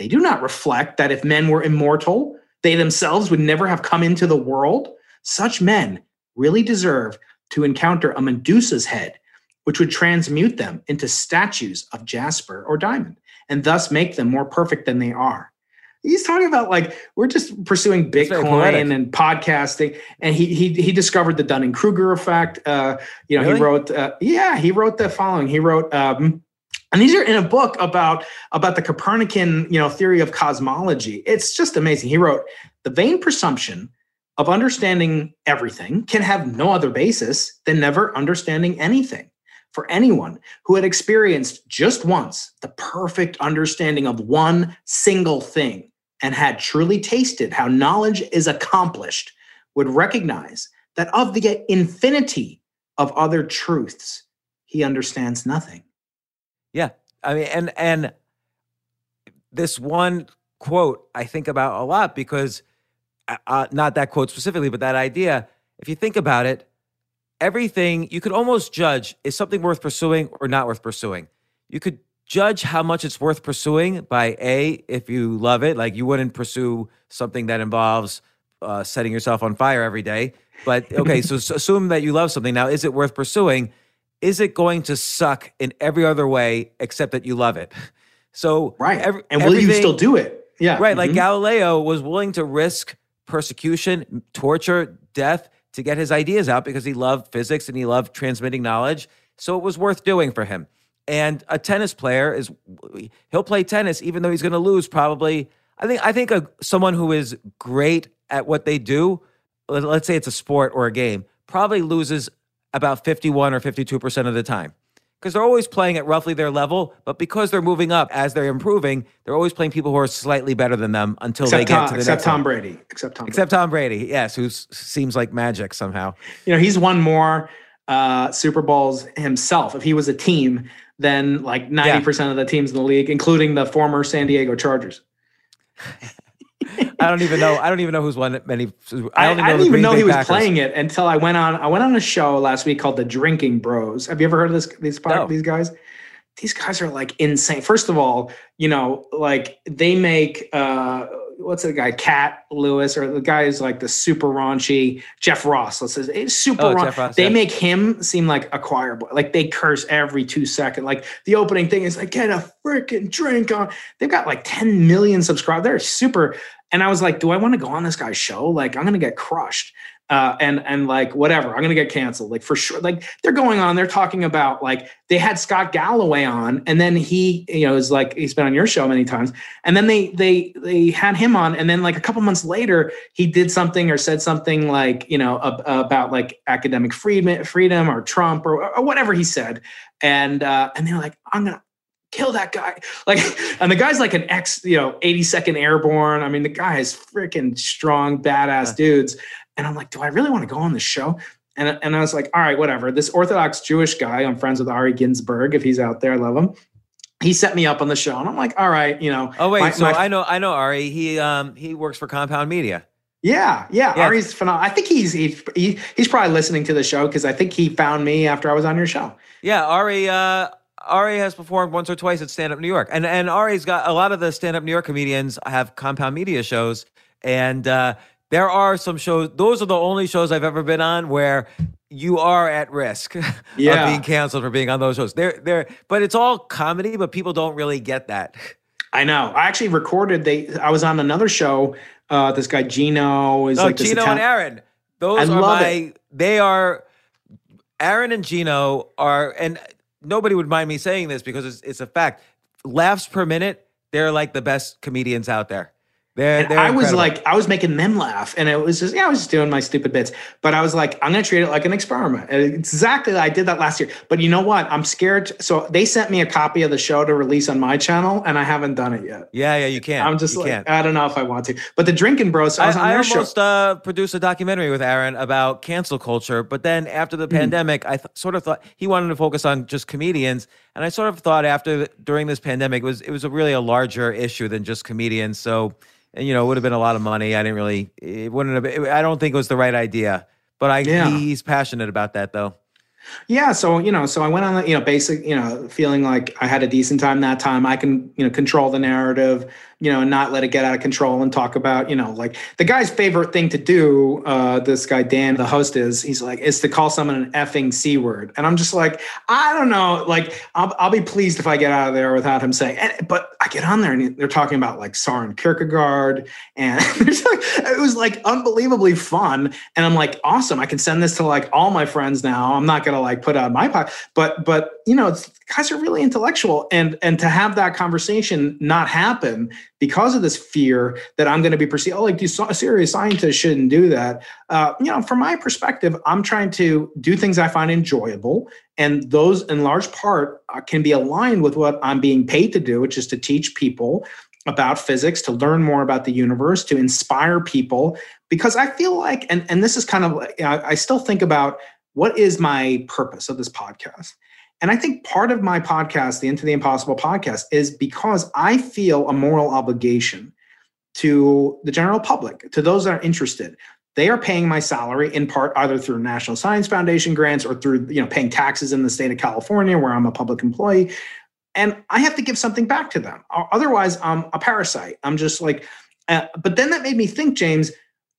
They do not reflect that if men were immortal, they themselves would never have come into the world. Such men really deserve to encounter a Medusa's head which would transmute them into statues of jasper or diamond and thus make them more perfect than they are. He's talking about like we're just pursuing Bitcoin and podcasting, and he he he discovered the Dunning Kruger effect. Uh, you know, really? he wrote uh, yeah, he wrote the following. He wrote um, and these are in a book about about the Copernican you know theory of cosmology. It's just amazing. He wrote the vain presumption of understanding everything can have no other basis than never understanding anything for anyone who had experienced just once the perfect understanding of one single thing and had truly tasted how knowledge is accomplished would recognize that of the infinity of other truths he understands nothing yeah i mean and and this one quote i think about a lot because uh, uh not that quote specifically but that idea if you think about it everything you could almost judge is something worth pursuing or not worth pursuing. You could judge how much it's worth pursuing by A, if you love it, like you wouldn't pursue something that involves uh, setting yourself on fire every day. But okay, so, <laughs> so assume that you love something. Now, is it worth pursuing? Is it going to suck in every other way except that you love it? So, right. Every, and will you still do it? Yeah. Right. Mm-hmm. Like Galileo was willing to risk persecution, torture, death to get his ideas out because he loved physics and he loved transmitting knowledge. So it was worth doing for him. And a tennis player is he'll play tennis even though he's going to lose probably. I think I think a, someone who is great at what they do, let's say it's a sport or a game, probably loses about 51 or 52% of the time because they're always playing at roughly their level, but because they're moving up as they're improving, they're always playing people who are slightly better than them until except they get Tom, to the except next Tom one. Brady. Except Tom. Brady. Except Tom Brady, yes, who seems like magic somehow. You know, he's won more uh, Super Bowls himself. If he was a team, then like ninety percent of the teams in the league, including the former San Diego Chargers. <laughs> I don't even know. I don't even know who's won many. I I, I didn't even know he was Packers. playing it until I went on. I went on a show last week called The Drinking Bros. Have you ever heard of this? These no. these guys? These guys are like insane. First of all, you know, like they make uh what's the guy, Cat Lewis, or the guy who's like the super raunchy Jeff Ross. Let's say it's super oh. Ross, they yeah. make him seem like a choir boy. Like they curse every two seconds. Like the opening thing is like, get a freaking drink on. They've got like 10 million subscribers. They're super. And I was like, do I want to go on this guy's show? Like, I'm gonna get crushed uh, and and like whatever, I'm gonna get canceled. Like for sure. Like they're going on. They're talking about like they had Scott Galloway on, and then he, you know, is like he's been on your show many times, and then they they they had him on, and then like a couple months later, he did something or said something like you know ab- about like academic freedom, freedom or Trump or, or whatever he said, and uh, and they're like, I'm gonna kill that guy. <laughs> Like, and the guy's like an ex, you know, 82nd Airborne. I mean, the guy is freaking strong, badass dudes. And I'm like, do I really want to go on the show? And, and I was like, all right, whatever. This Orthodox Jewish guy, I'm friends with Ari Ginsburg. If he's out there, I love him. he set me up on the show, and I'm like, all right, you know. Oh wait, my- so my- I know I know Ari. He um he works for Compound Media. Yeah, yeah, Yeah. Ari's phenomenal. I think he's he's he, he's probably listening to the show because I think he found me after I was on your show. Yeah, Ari. Uh, Ari has performed once or twice at Stand Up New York, and and Ari's got a lot of the Stand Up New York comedians have Compound Media shows, and uh, there are some shows. Those are the only shows I've ever been on where you are at risk <laughs> Yeah. of being canceled for being on those shows. They're they're, but it's all comedy, but people don't really get that. <laughs> I know. I actually recorded. They. I was on another show. Uh, this guy Gino is No, like this Gino Italian- and Aaron. Those I are my. it. They are. Aaron and Gino are, and nobody would mind me saying this because it's, it's a fact. Laughs per minute, they're like the best comedians out there. They're, they're I was incredible. like, I was making them laugh, and it was just, yeah, I was just doing my stupid bits. But I was like, I'm gonna treat it like an experiment. And exactly, I did that last year. But you know what? I'm scared. So they sent me a copy of the show to release on my channel, and I haven't done it yet. yeah, yeah, you can't. I'm just you like, can't. I don't know if I want to. But the drinking bros, I I, was on I almost uh, produced a documentary with Aaron about cancel culture, but then after the pandemic, I th- sort of thought he wanted to focus on just comedians, and I sort of thought after during this pandemic it was it was a really a larger issue than just comedians. So, and, you know, it would have been a lot of money. I didn't really, it wouldn't have. Been, I don't think it was the right idea, but I Yeah. he, he's passionate about that though. Yeah, so you know, so I went on you know basic you know feeling like I had a decent time that time. I can you know control the narrative, you know, and not let it get out of control and talk about you know like the guy's favorite thing to do. Uh, this guy Dan, the host, is he's like is to call someone an effing c word, and I'm just like I don't know, like I'll I'll be pleased if I get out of there without him saying. And, but I get on there and they're talking about like Soren Kierkegaard, and <laughs> it was like unbelievably fun. And I'm like, awesome, I can send this to like all my friends now. I'm not gonna like put out my pod, but but you know, guys are really intellectual, and and to have that conversation not happen because of this fear that I'm going to be perceived, oh, like these serious scientists shouldn't do that. Uh, you know, from my perspective, I'm trying to do things I find enjoyable, and those, in large part, uh, can be aligned with what I'm being paid to do, which is to teach people about physics, to learn more about the universe, to inspire people. Because I feel like, and and this is kind of, like, I I still think about what is my purpose of this podcast. And I think part of my podcast, the Into the Impossible podcast, is because I feel a moral obligation to the general public, to those that are interested. They are paying my salary in part either through National Science Foundation grants or through you know paying taxes in the state of California where I'm a public employee. And I have to give something back to them. Otherwise, I'm a parasite. I'm just like, uh, but then that made me think, James,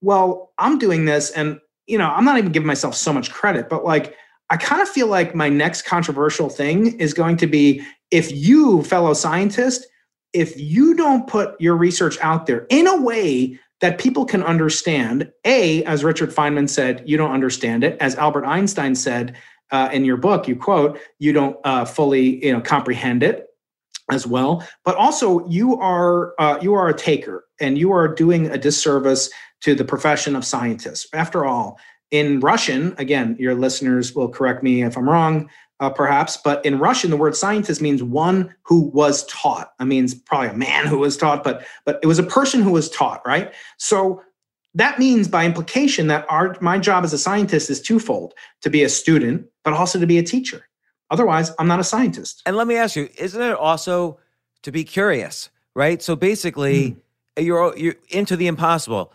well, I'm doing this and you know, I'm not even giving myself so much credit, but like I kind of feel like my next controversial thing is going to be if you, fellow scientist, if you don't put your research out there in a way that people can understand, A, as Richard Feynman said, you don't understand it. As Albert Einstein said uh, in your book, you quote, you don't uh, fully you know, comprehend it as well. But also, you are uh, you are a taker, and you are doing a disservice to the profession of scientists. After all, in Russian, again, your listeners will correct me if I'm wrong, uh, perhaps, but in Russian, the word scientist means one who was taught. I means probably a man who was taught, but but it was a person who was taught, right? So that means by implication that our my job as a scientist is twofold: to be a student, but also to be a teacher. Otherwise, I'm not a scientist. And let me ask you, isn't it also to be curious, right? So basically, Hmm. you're you're into the impossible.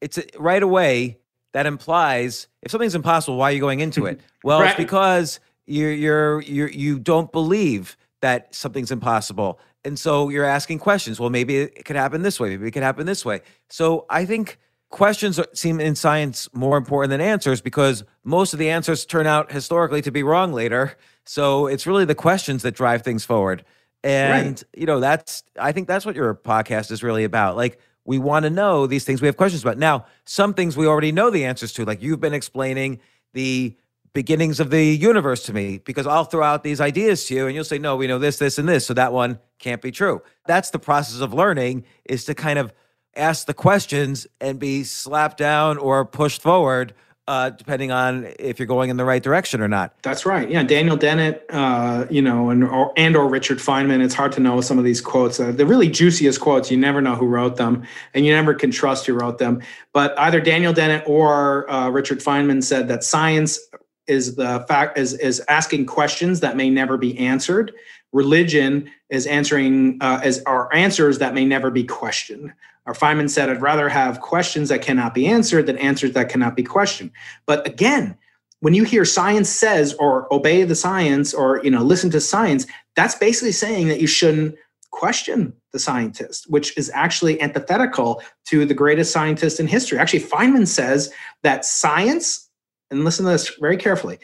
It's a- right away that implies if something's impossible, why are you going into it? <laughs> Well, Right. it's because you're you're you you don't believe that something's impossible, and so you're asking questions. Well, maybe it could happen this way. Maybe it could happen this way. So I think questions seem in science more important than answers because most of the answers turn out historically to be wrong later. So it's really the questions that drive things forward. And you know, that's I think that's what your podcast is really about. Like we want to know these things we have questions about. Now, some things we already know the answers to. Like you've been explaining the beginnings of the universe to me because I'll throw out these ideas to you and you'll say, no, we know this, this, and this. So that one can't be true. That's the process of learning is to kind of ask the questions and be slapped down or pushed forward, uh, depending on if you're going in the right direction or not. That's right. Yeah, Daniel Dennett, uh, you know, and or and or Richard Feynman. It's hard to know some of these quotes. Uh, the really juiciest quotes, you never know who wrote them, and you never can trust who wrote them. But either Daniel Dennett or uh, Richard Feynman said that science is the fact is is asking questions that may never be answered. Religion is answering uh, is our answers that may never be questioned. Or Feynman said, "I'd rather have questions that cannot be answered than answers that cannot be questioned." But again, when you hear science says or obey the science or you know listen to science, that's basically saying that you shouldn't question the scientist, which is actually antithetical to the greatest scientist in history. Actually, Feynman says that science, and listen to this very carefully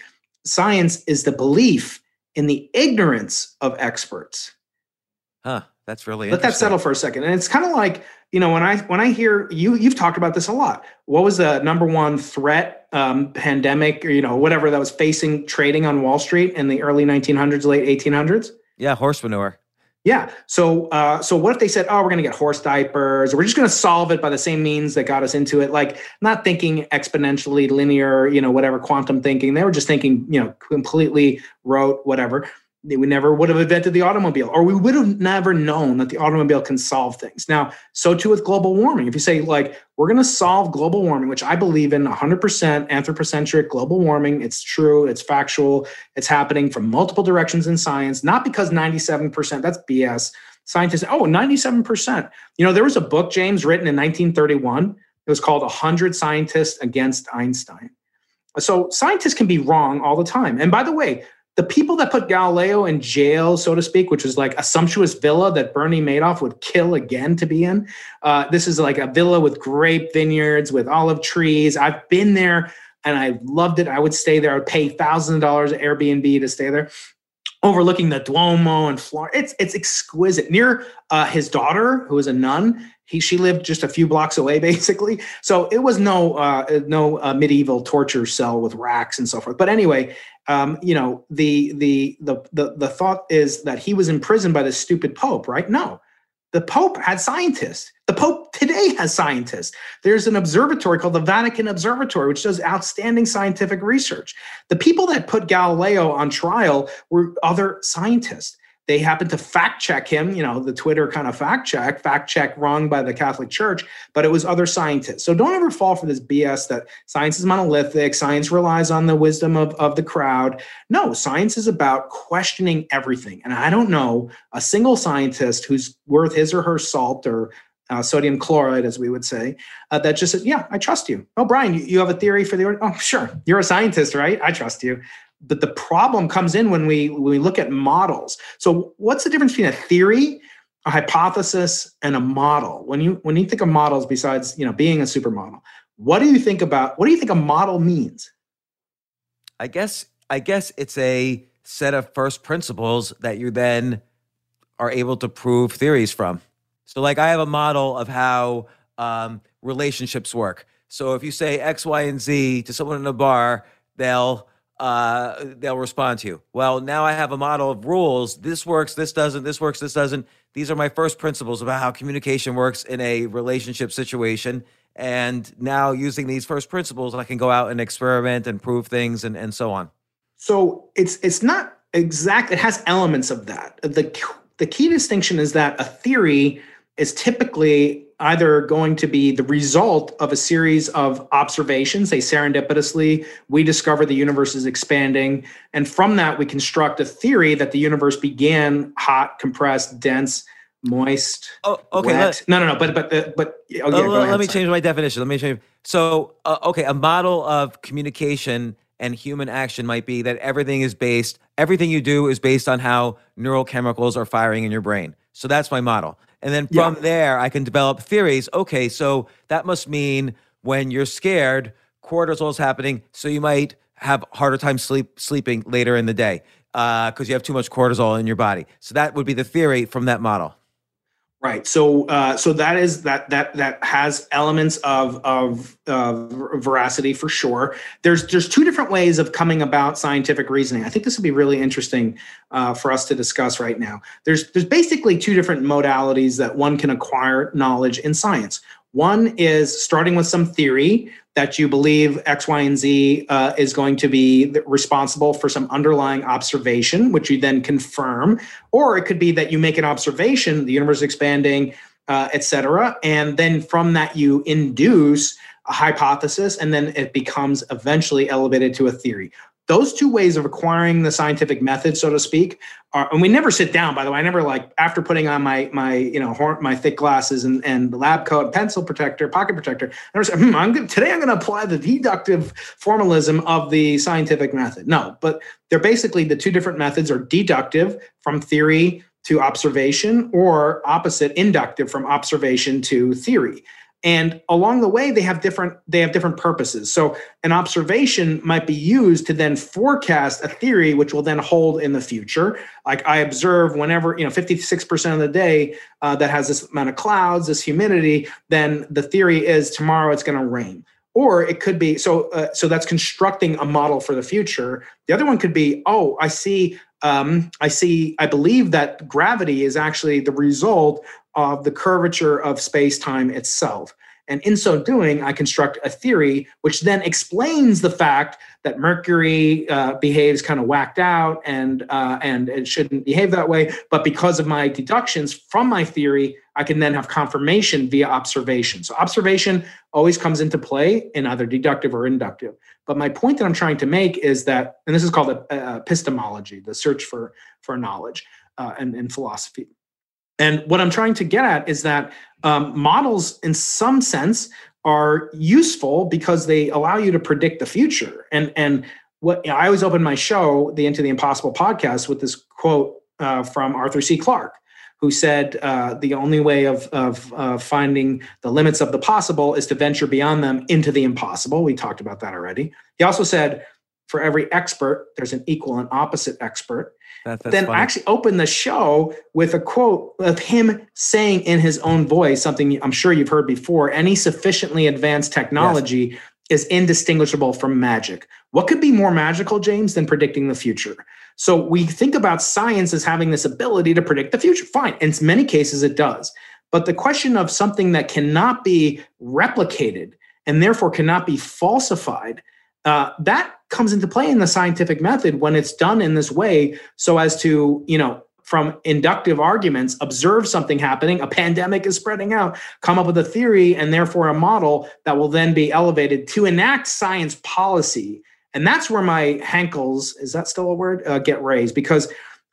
science is the belief in the ignorance of experts. Huh. That's really let that settle for a second. And it's kind of like, you know, when I when I hear you, you've talked about this a lot. What was the number one threat, um, pandemic, or you know, whatever that was facing trading on Wall Street in the early 1900s, late 1800s? Yeah, horse manure. Yeah. So, uh, so what if they said, "Oh, we're going to get horse diapers. Or we're just going to solve it by the same means that got us into it"? Like not thinking exponentially linear, you know, whatever quantum thinking. They were just thinking, you know, completely rote, whatever we never would have invented the automobile, or we would have never known that the automobile can solve things. Now, so too with global warming. If you say, like, we're going to solve global warming, which I believe in 100% anthropocentric global warming, it's true, it's factual, it's happening from multiple directions in science, not because 97%, that's BS. Scientists, oh, 97%. You know, there was a book, James, written in 1931. It was called 100 Scientists Against Einstein. So scientists can be wrong all the time. And by the way, the people that put Galileo in jail, so to speak, which was like a sumptuous villa that Bernie Madoff would kill again to be in. Uh, this is like a villa with grape vineyards, with olive trees. I've been there and I loved it. I would stay there. I would pay thousands of dollars Airbnb to stay there, overlooking the Duomo and Florence. It's it's exquisite. Near uh, his daughter, who was a nun, he she lived just a few blocks away <laughs> basically so it was no uh, no uh, medieval torture cell with racks and so forth but anyway um, you know the, the the the the thought is that he was imprisoned by the stupid pope right no the pope had scientists the pope today has scientists there's an observatory called the vatican observatory which does outstanding scientific research the people that put galileo on trial were other scientists they happened to fact check him, you know, the Twitter kind of fact check, fact check wrong by the Catholic Church, but it was other scientists. So don't ever fall for this BS that science is monolithic, science relies on the wisdom of, of the crowd. No, science is about questioning everything. And I don't know a single scientist who's worth his or her salt or uh, sodium chloride, as we would say, uh, that just says, yeah, I trust you. Oh, Brian, you, you have a theory for the, oh, sure. You're a scientist, right? I trust you but the problem comes in when we when we look at models so what's the difference between a theory a hypothesis and a model when you when you think of models besides you know being a supermodel what do you think about what do you think a model means i guess i guess it's a set of first principles that you then are able to prove theories from so like i have a model of how um, relationships work so if you say x y and z to someone in a bar they'll uh, they'll respond to you. Well, now I have a model of rules. This works, this doesn't, this works, this doesn't. These are my first principles about how communication works in a relationship situation. And now using these first principles, I can go out and experiment and prove things and, and so on. So it's it's not exact, it has elements of that. The the key distinction is that a theory is typically either going to be the result of a series of observations, say serendipitously, we discover the universe is expanding. And from that, we construct a theory that the universe began hot, compressed, dense, moist. Oh, okay. Let, no, no, no. But, but, but, but okay, oh, let ahead, me sorry. change my definition. Let me change. So, uh, okay, a model of communication and human action might be that everything is based, everything you do is based on how neural chemicals are firing in your brain. So that's my model. And then from yeah. there, I can develop theories. Okay, so that must mean when you're scared, cortisol is happening. So you might have harder time sleep sleeping later in the day because uh, you have too much cortisol in your body. So that would be the theory from that model. Right. So, uh, so that is that that that has elements of of veracity for sure. There's there's two different ways of coming about scientific reasoning. I think this would be really interesting uh, for us to discuss right now. There's there's basically two different modalities that one can acquire knowledge in science. One is starting with some theory that you believe X, Y, and Z uh, is going to be responsible for some underlying observation, which you then confirm. Or it could be that you make an observation, the universe is expanding, uh, et cetera. And then from that, you induce a hypothesis, and then it becomes eventually elevated to a theory. Those two ways of acquiring the scientific method, so to speak, are, and we never sit down. By the way, I never like after putting on my my you know my thick glasses and and lab coat, pencil protector, pocket protector. I never say, hmm, I'm gonna, today I'm going to apply the deductive formalism of the scientific method. No, but they're basically the two different methods are deductive from theory to observation, or opposite inductive from observation to theory and along the way they have different they have different purposes. So an observation might be used to then forecast a theory which will then hold in the future. Like i observe whenever you know 56% of the day uh, that has this amount of clouds this humidity then the theory is tomorrow it's going to rain. Or it could be so uh, so that's constructing a model for the future. The other one could be oh i see um, i see i believe that gravity is actually the result of the curvature of space time itself. And in so doing, I construct a theory which then explains the fact that Mercury uh, behaves kind of whacked out and uh, and it shouldn't behave that way. But because of my deductions from my theory, I can then have confirmation via observation. So observation always comes into play in either deductive or inductive. But my point that I'm trying to make is that, and this is called epistemology, the search for for knowledge uh, and in philosophy and what I'm trying to get at is that um, models, in some sense, are useful because they allow you to predict the future. And and what you know, I always open my show, the Into the Impossible podcast, with this quote uh, from Arthur C. Clarke, who said uh, the only way of of uh, finding the limits of the possible is to venture beyond them into the impossible. We talked about that already. He also said, for every expert, there's an equal and opposite expert. That, then funny. actually open the show with a quote of him saying in his own voice something I'm sure you've heard before any sufficiently advanced technology yes. is indistinguishable from magic. What could be more magical, James, than predicting the future? So we think about science as having this ability to predict the future. Fine. In many cases, it does. But the question of something that cannot be replicated and therefore cannot be falsified uh, that comes into play in the scientific method when it's done in this way so as to you know from inductive arguments observe something happening a pandemic is spreading out come up with a theory and therefore a model that will then be elevated to enact science policy. And that's where my hankles is that still a word? Uh, get raised. Because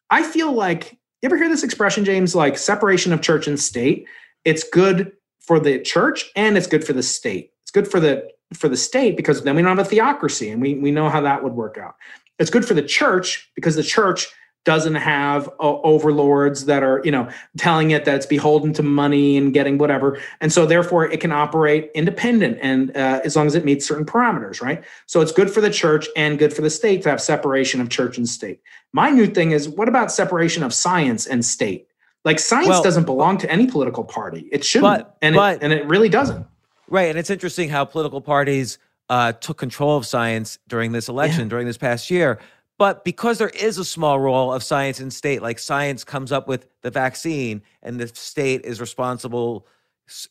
i feel like you ever hear this expression james? Like separation of church and state. It's good for the church and it's good for the state good for the for the state because then we don't have a theocracy and we, we know how that would work out. It's good for the church because the church doesn't have uh, overlords that are you know telling it that it's beholden to money and getting whatever. And so therefore it can operate independent and uh, as long as it meets certain parameters right? So it's good for the church and good for the state to have separation of church and state. My new thing is what about separation of science and state? Like science well, doesn't belong to any political party. It shouldn't but, and, but, it, and it really doesn't Right. And it's interesting how political parties uh, took control of science during this election, yeah. during this past year. But because there is a small role of science in state, like science comes up with the vaccine and the state is responsible,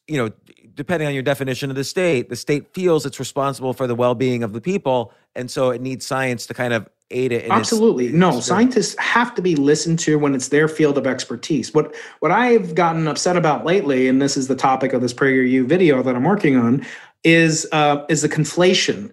you know, depending on your definition of the state, the state feels it's responsible for the well being of the people. And so it needs science to kind of it. Absolutely. Its, no, scientists have to be listened to when it's their field of expertise. What what I've gotten upset about lately, and this is the topic of this PragerU video that I'm working on, is uh, is the conflation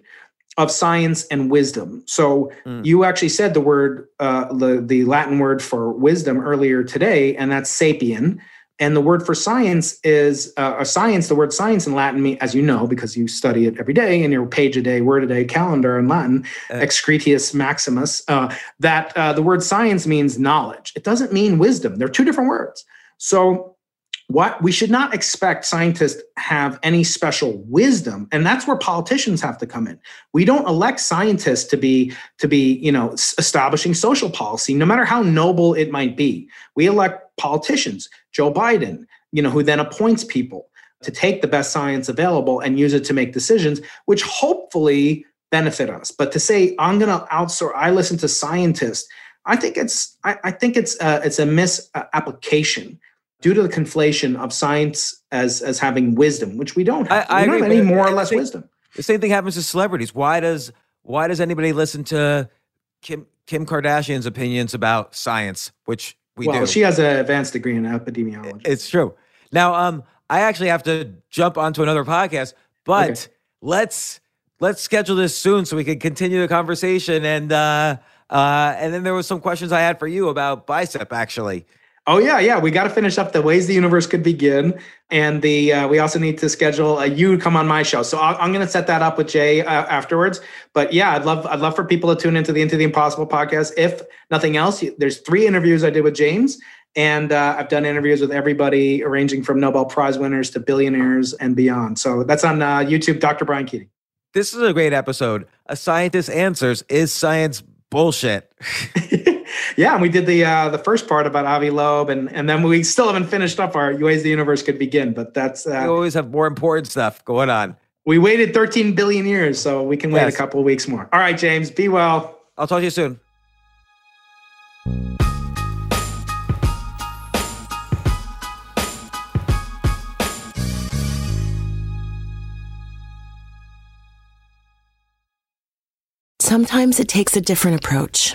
of science and wisdom. So mm. you actually said the word, uh, the the Latin word for wisdom earlier today, and that's sapien. And the word for science is uh, a science. The word science in Latin, means as you know, because you study it every day in your page a day, word a day calendar in Latin, uh, excretius maximus. Uh, that uh, the word science means knowledge. It doesn't mean wisdom. They're two different words. So what we should not expect scientists have any special wisdom and that's where politicians have to come in. We don't elect scientists to be to be you know establishing social policy no matter how noble it might be. We elect politicians joe biden you know who then appoints people to take the best science available and use it to make decisions which hopefully benefit us. But to say i'm going to outsource i listen to scientists i think it's i, I think it's uh, it's a misapplication due to the conflation of science as as having wisdom, which we don't have. I, I we don't have any more or less wisdom. The same thing happens to celebrities. Why does why does anybody listen to Kim Kim Kardashian's opinions about science, which we do? well, do? she has an advanced degree in epidemiology. It's true. Now, um, I actually have to jump onto another podcast, but okay. let's let's schedule this soon so we can continue the conversation. And uh, uh, and then there was some questions I had for you about BICEP, actually. Oh yeah, yeah. We got to finish up the ways the universe could begin, and the uh, we also need to schedule a you come on my show. So i am going to set that up with Jay uh, afterwards. But yeah, I'd love I'd love for people to tune into the Into the Impossible podcast. If nothing else, there's three interviews I did with James, and uh, I've done interviews with everybody, ranging from Nobel Prize winners to billionaires and beyond. So that's on uh, YouTube, Dr. Brian Keating. This is a great episode. A scientist answers is science bullshit. <laughs> yeah, and we did the uh, the first part about Avi Loeb, and and then we still haven't finished up our ways the universe could begin. But that's uh, we always have more important stuff going on. We waited 13 billion years, so we can wait yes. a couple weeks more. All right, James, be well. I'll talk to you soon. Sometimes it takes a different approach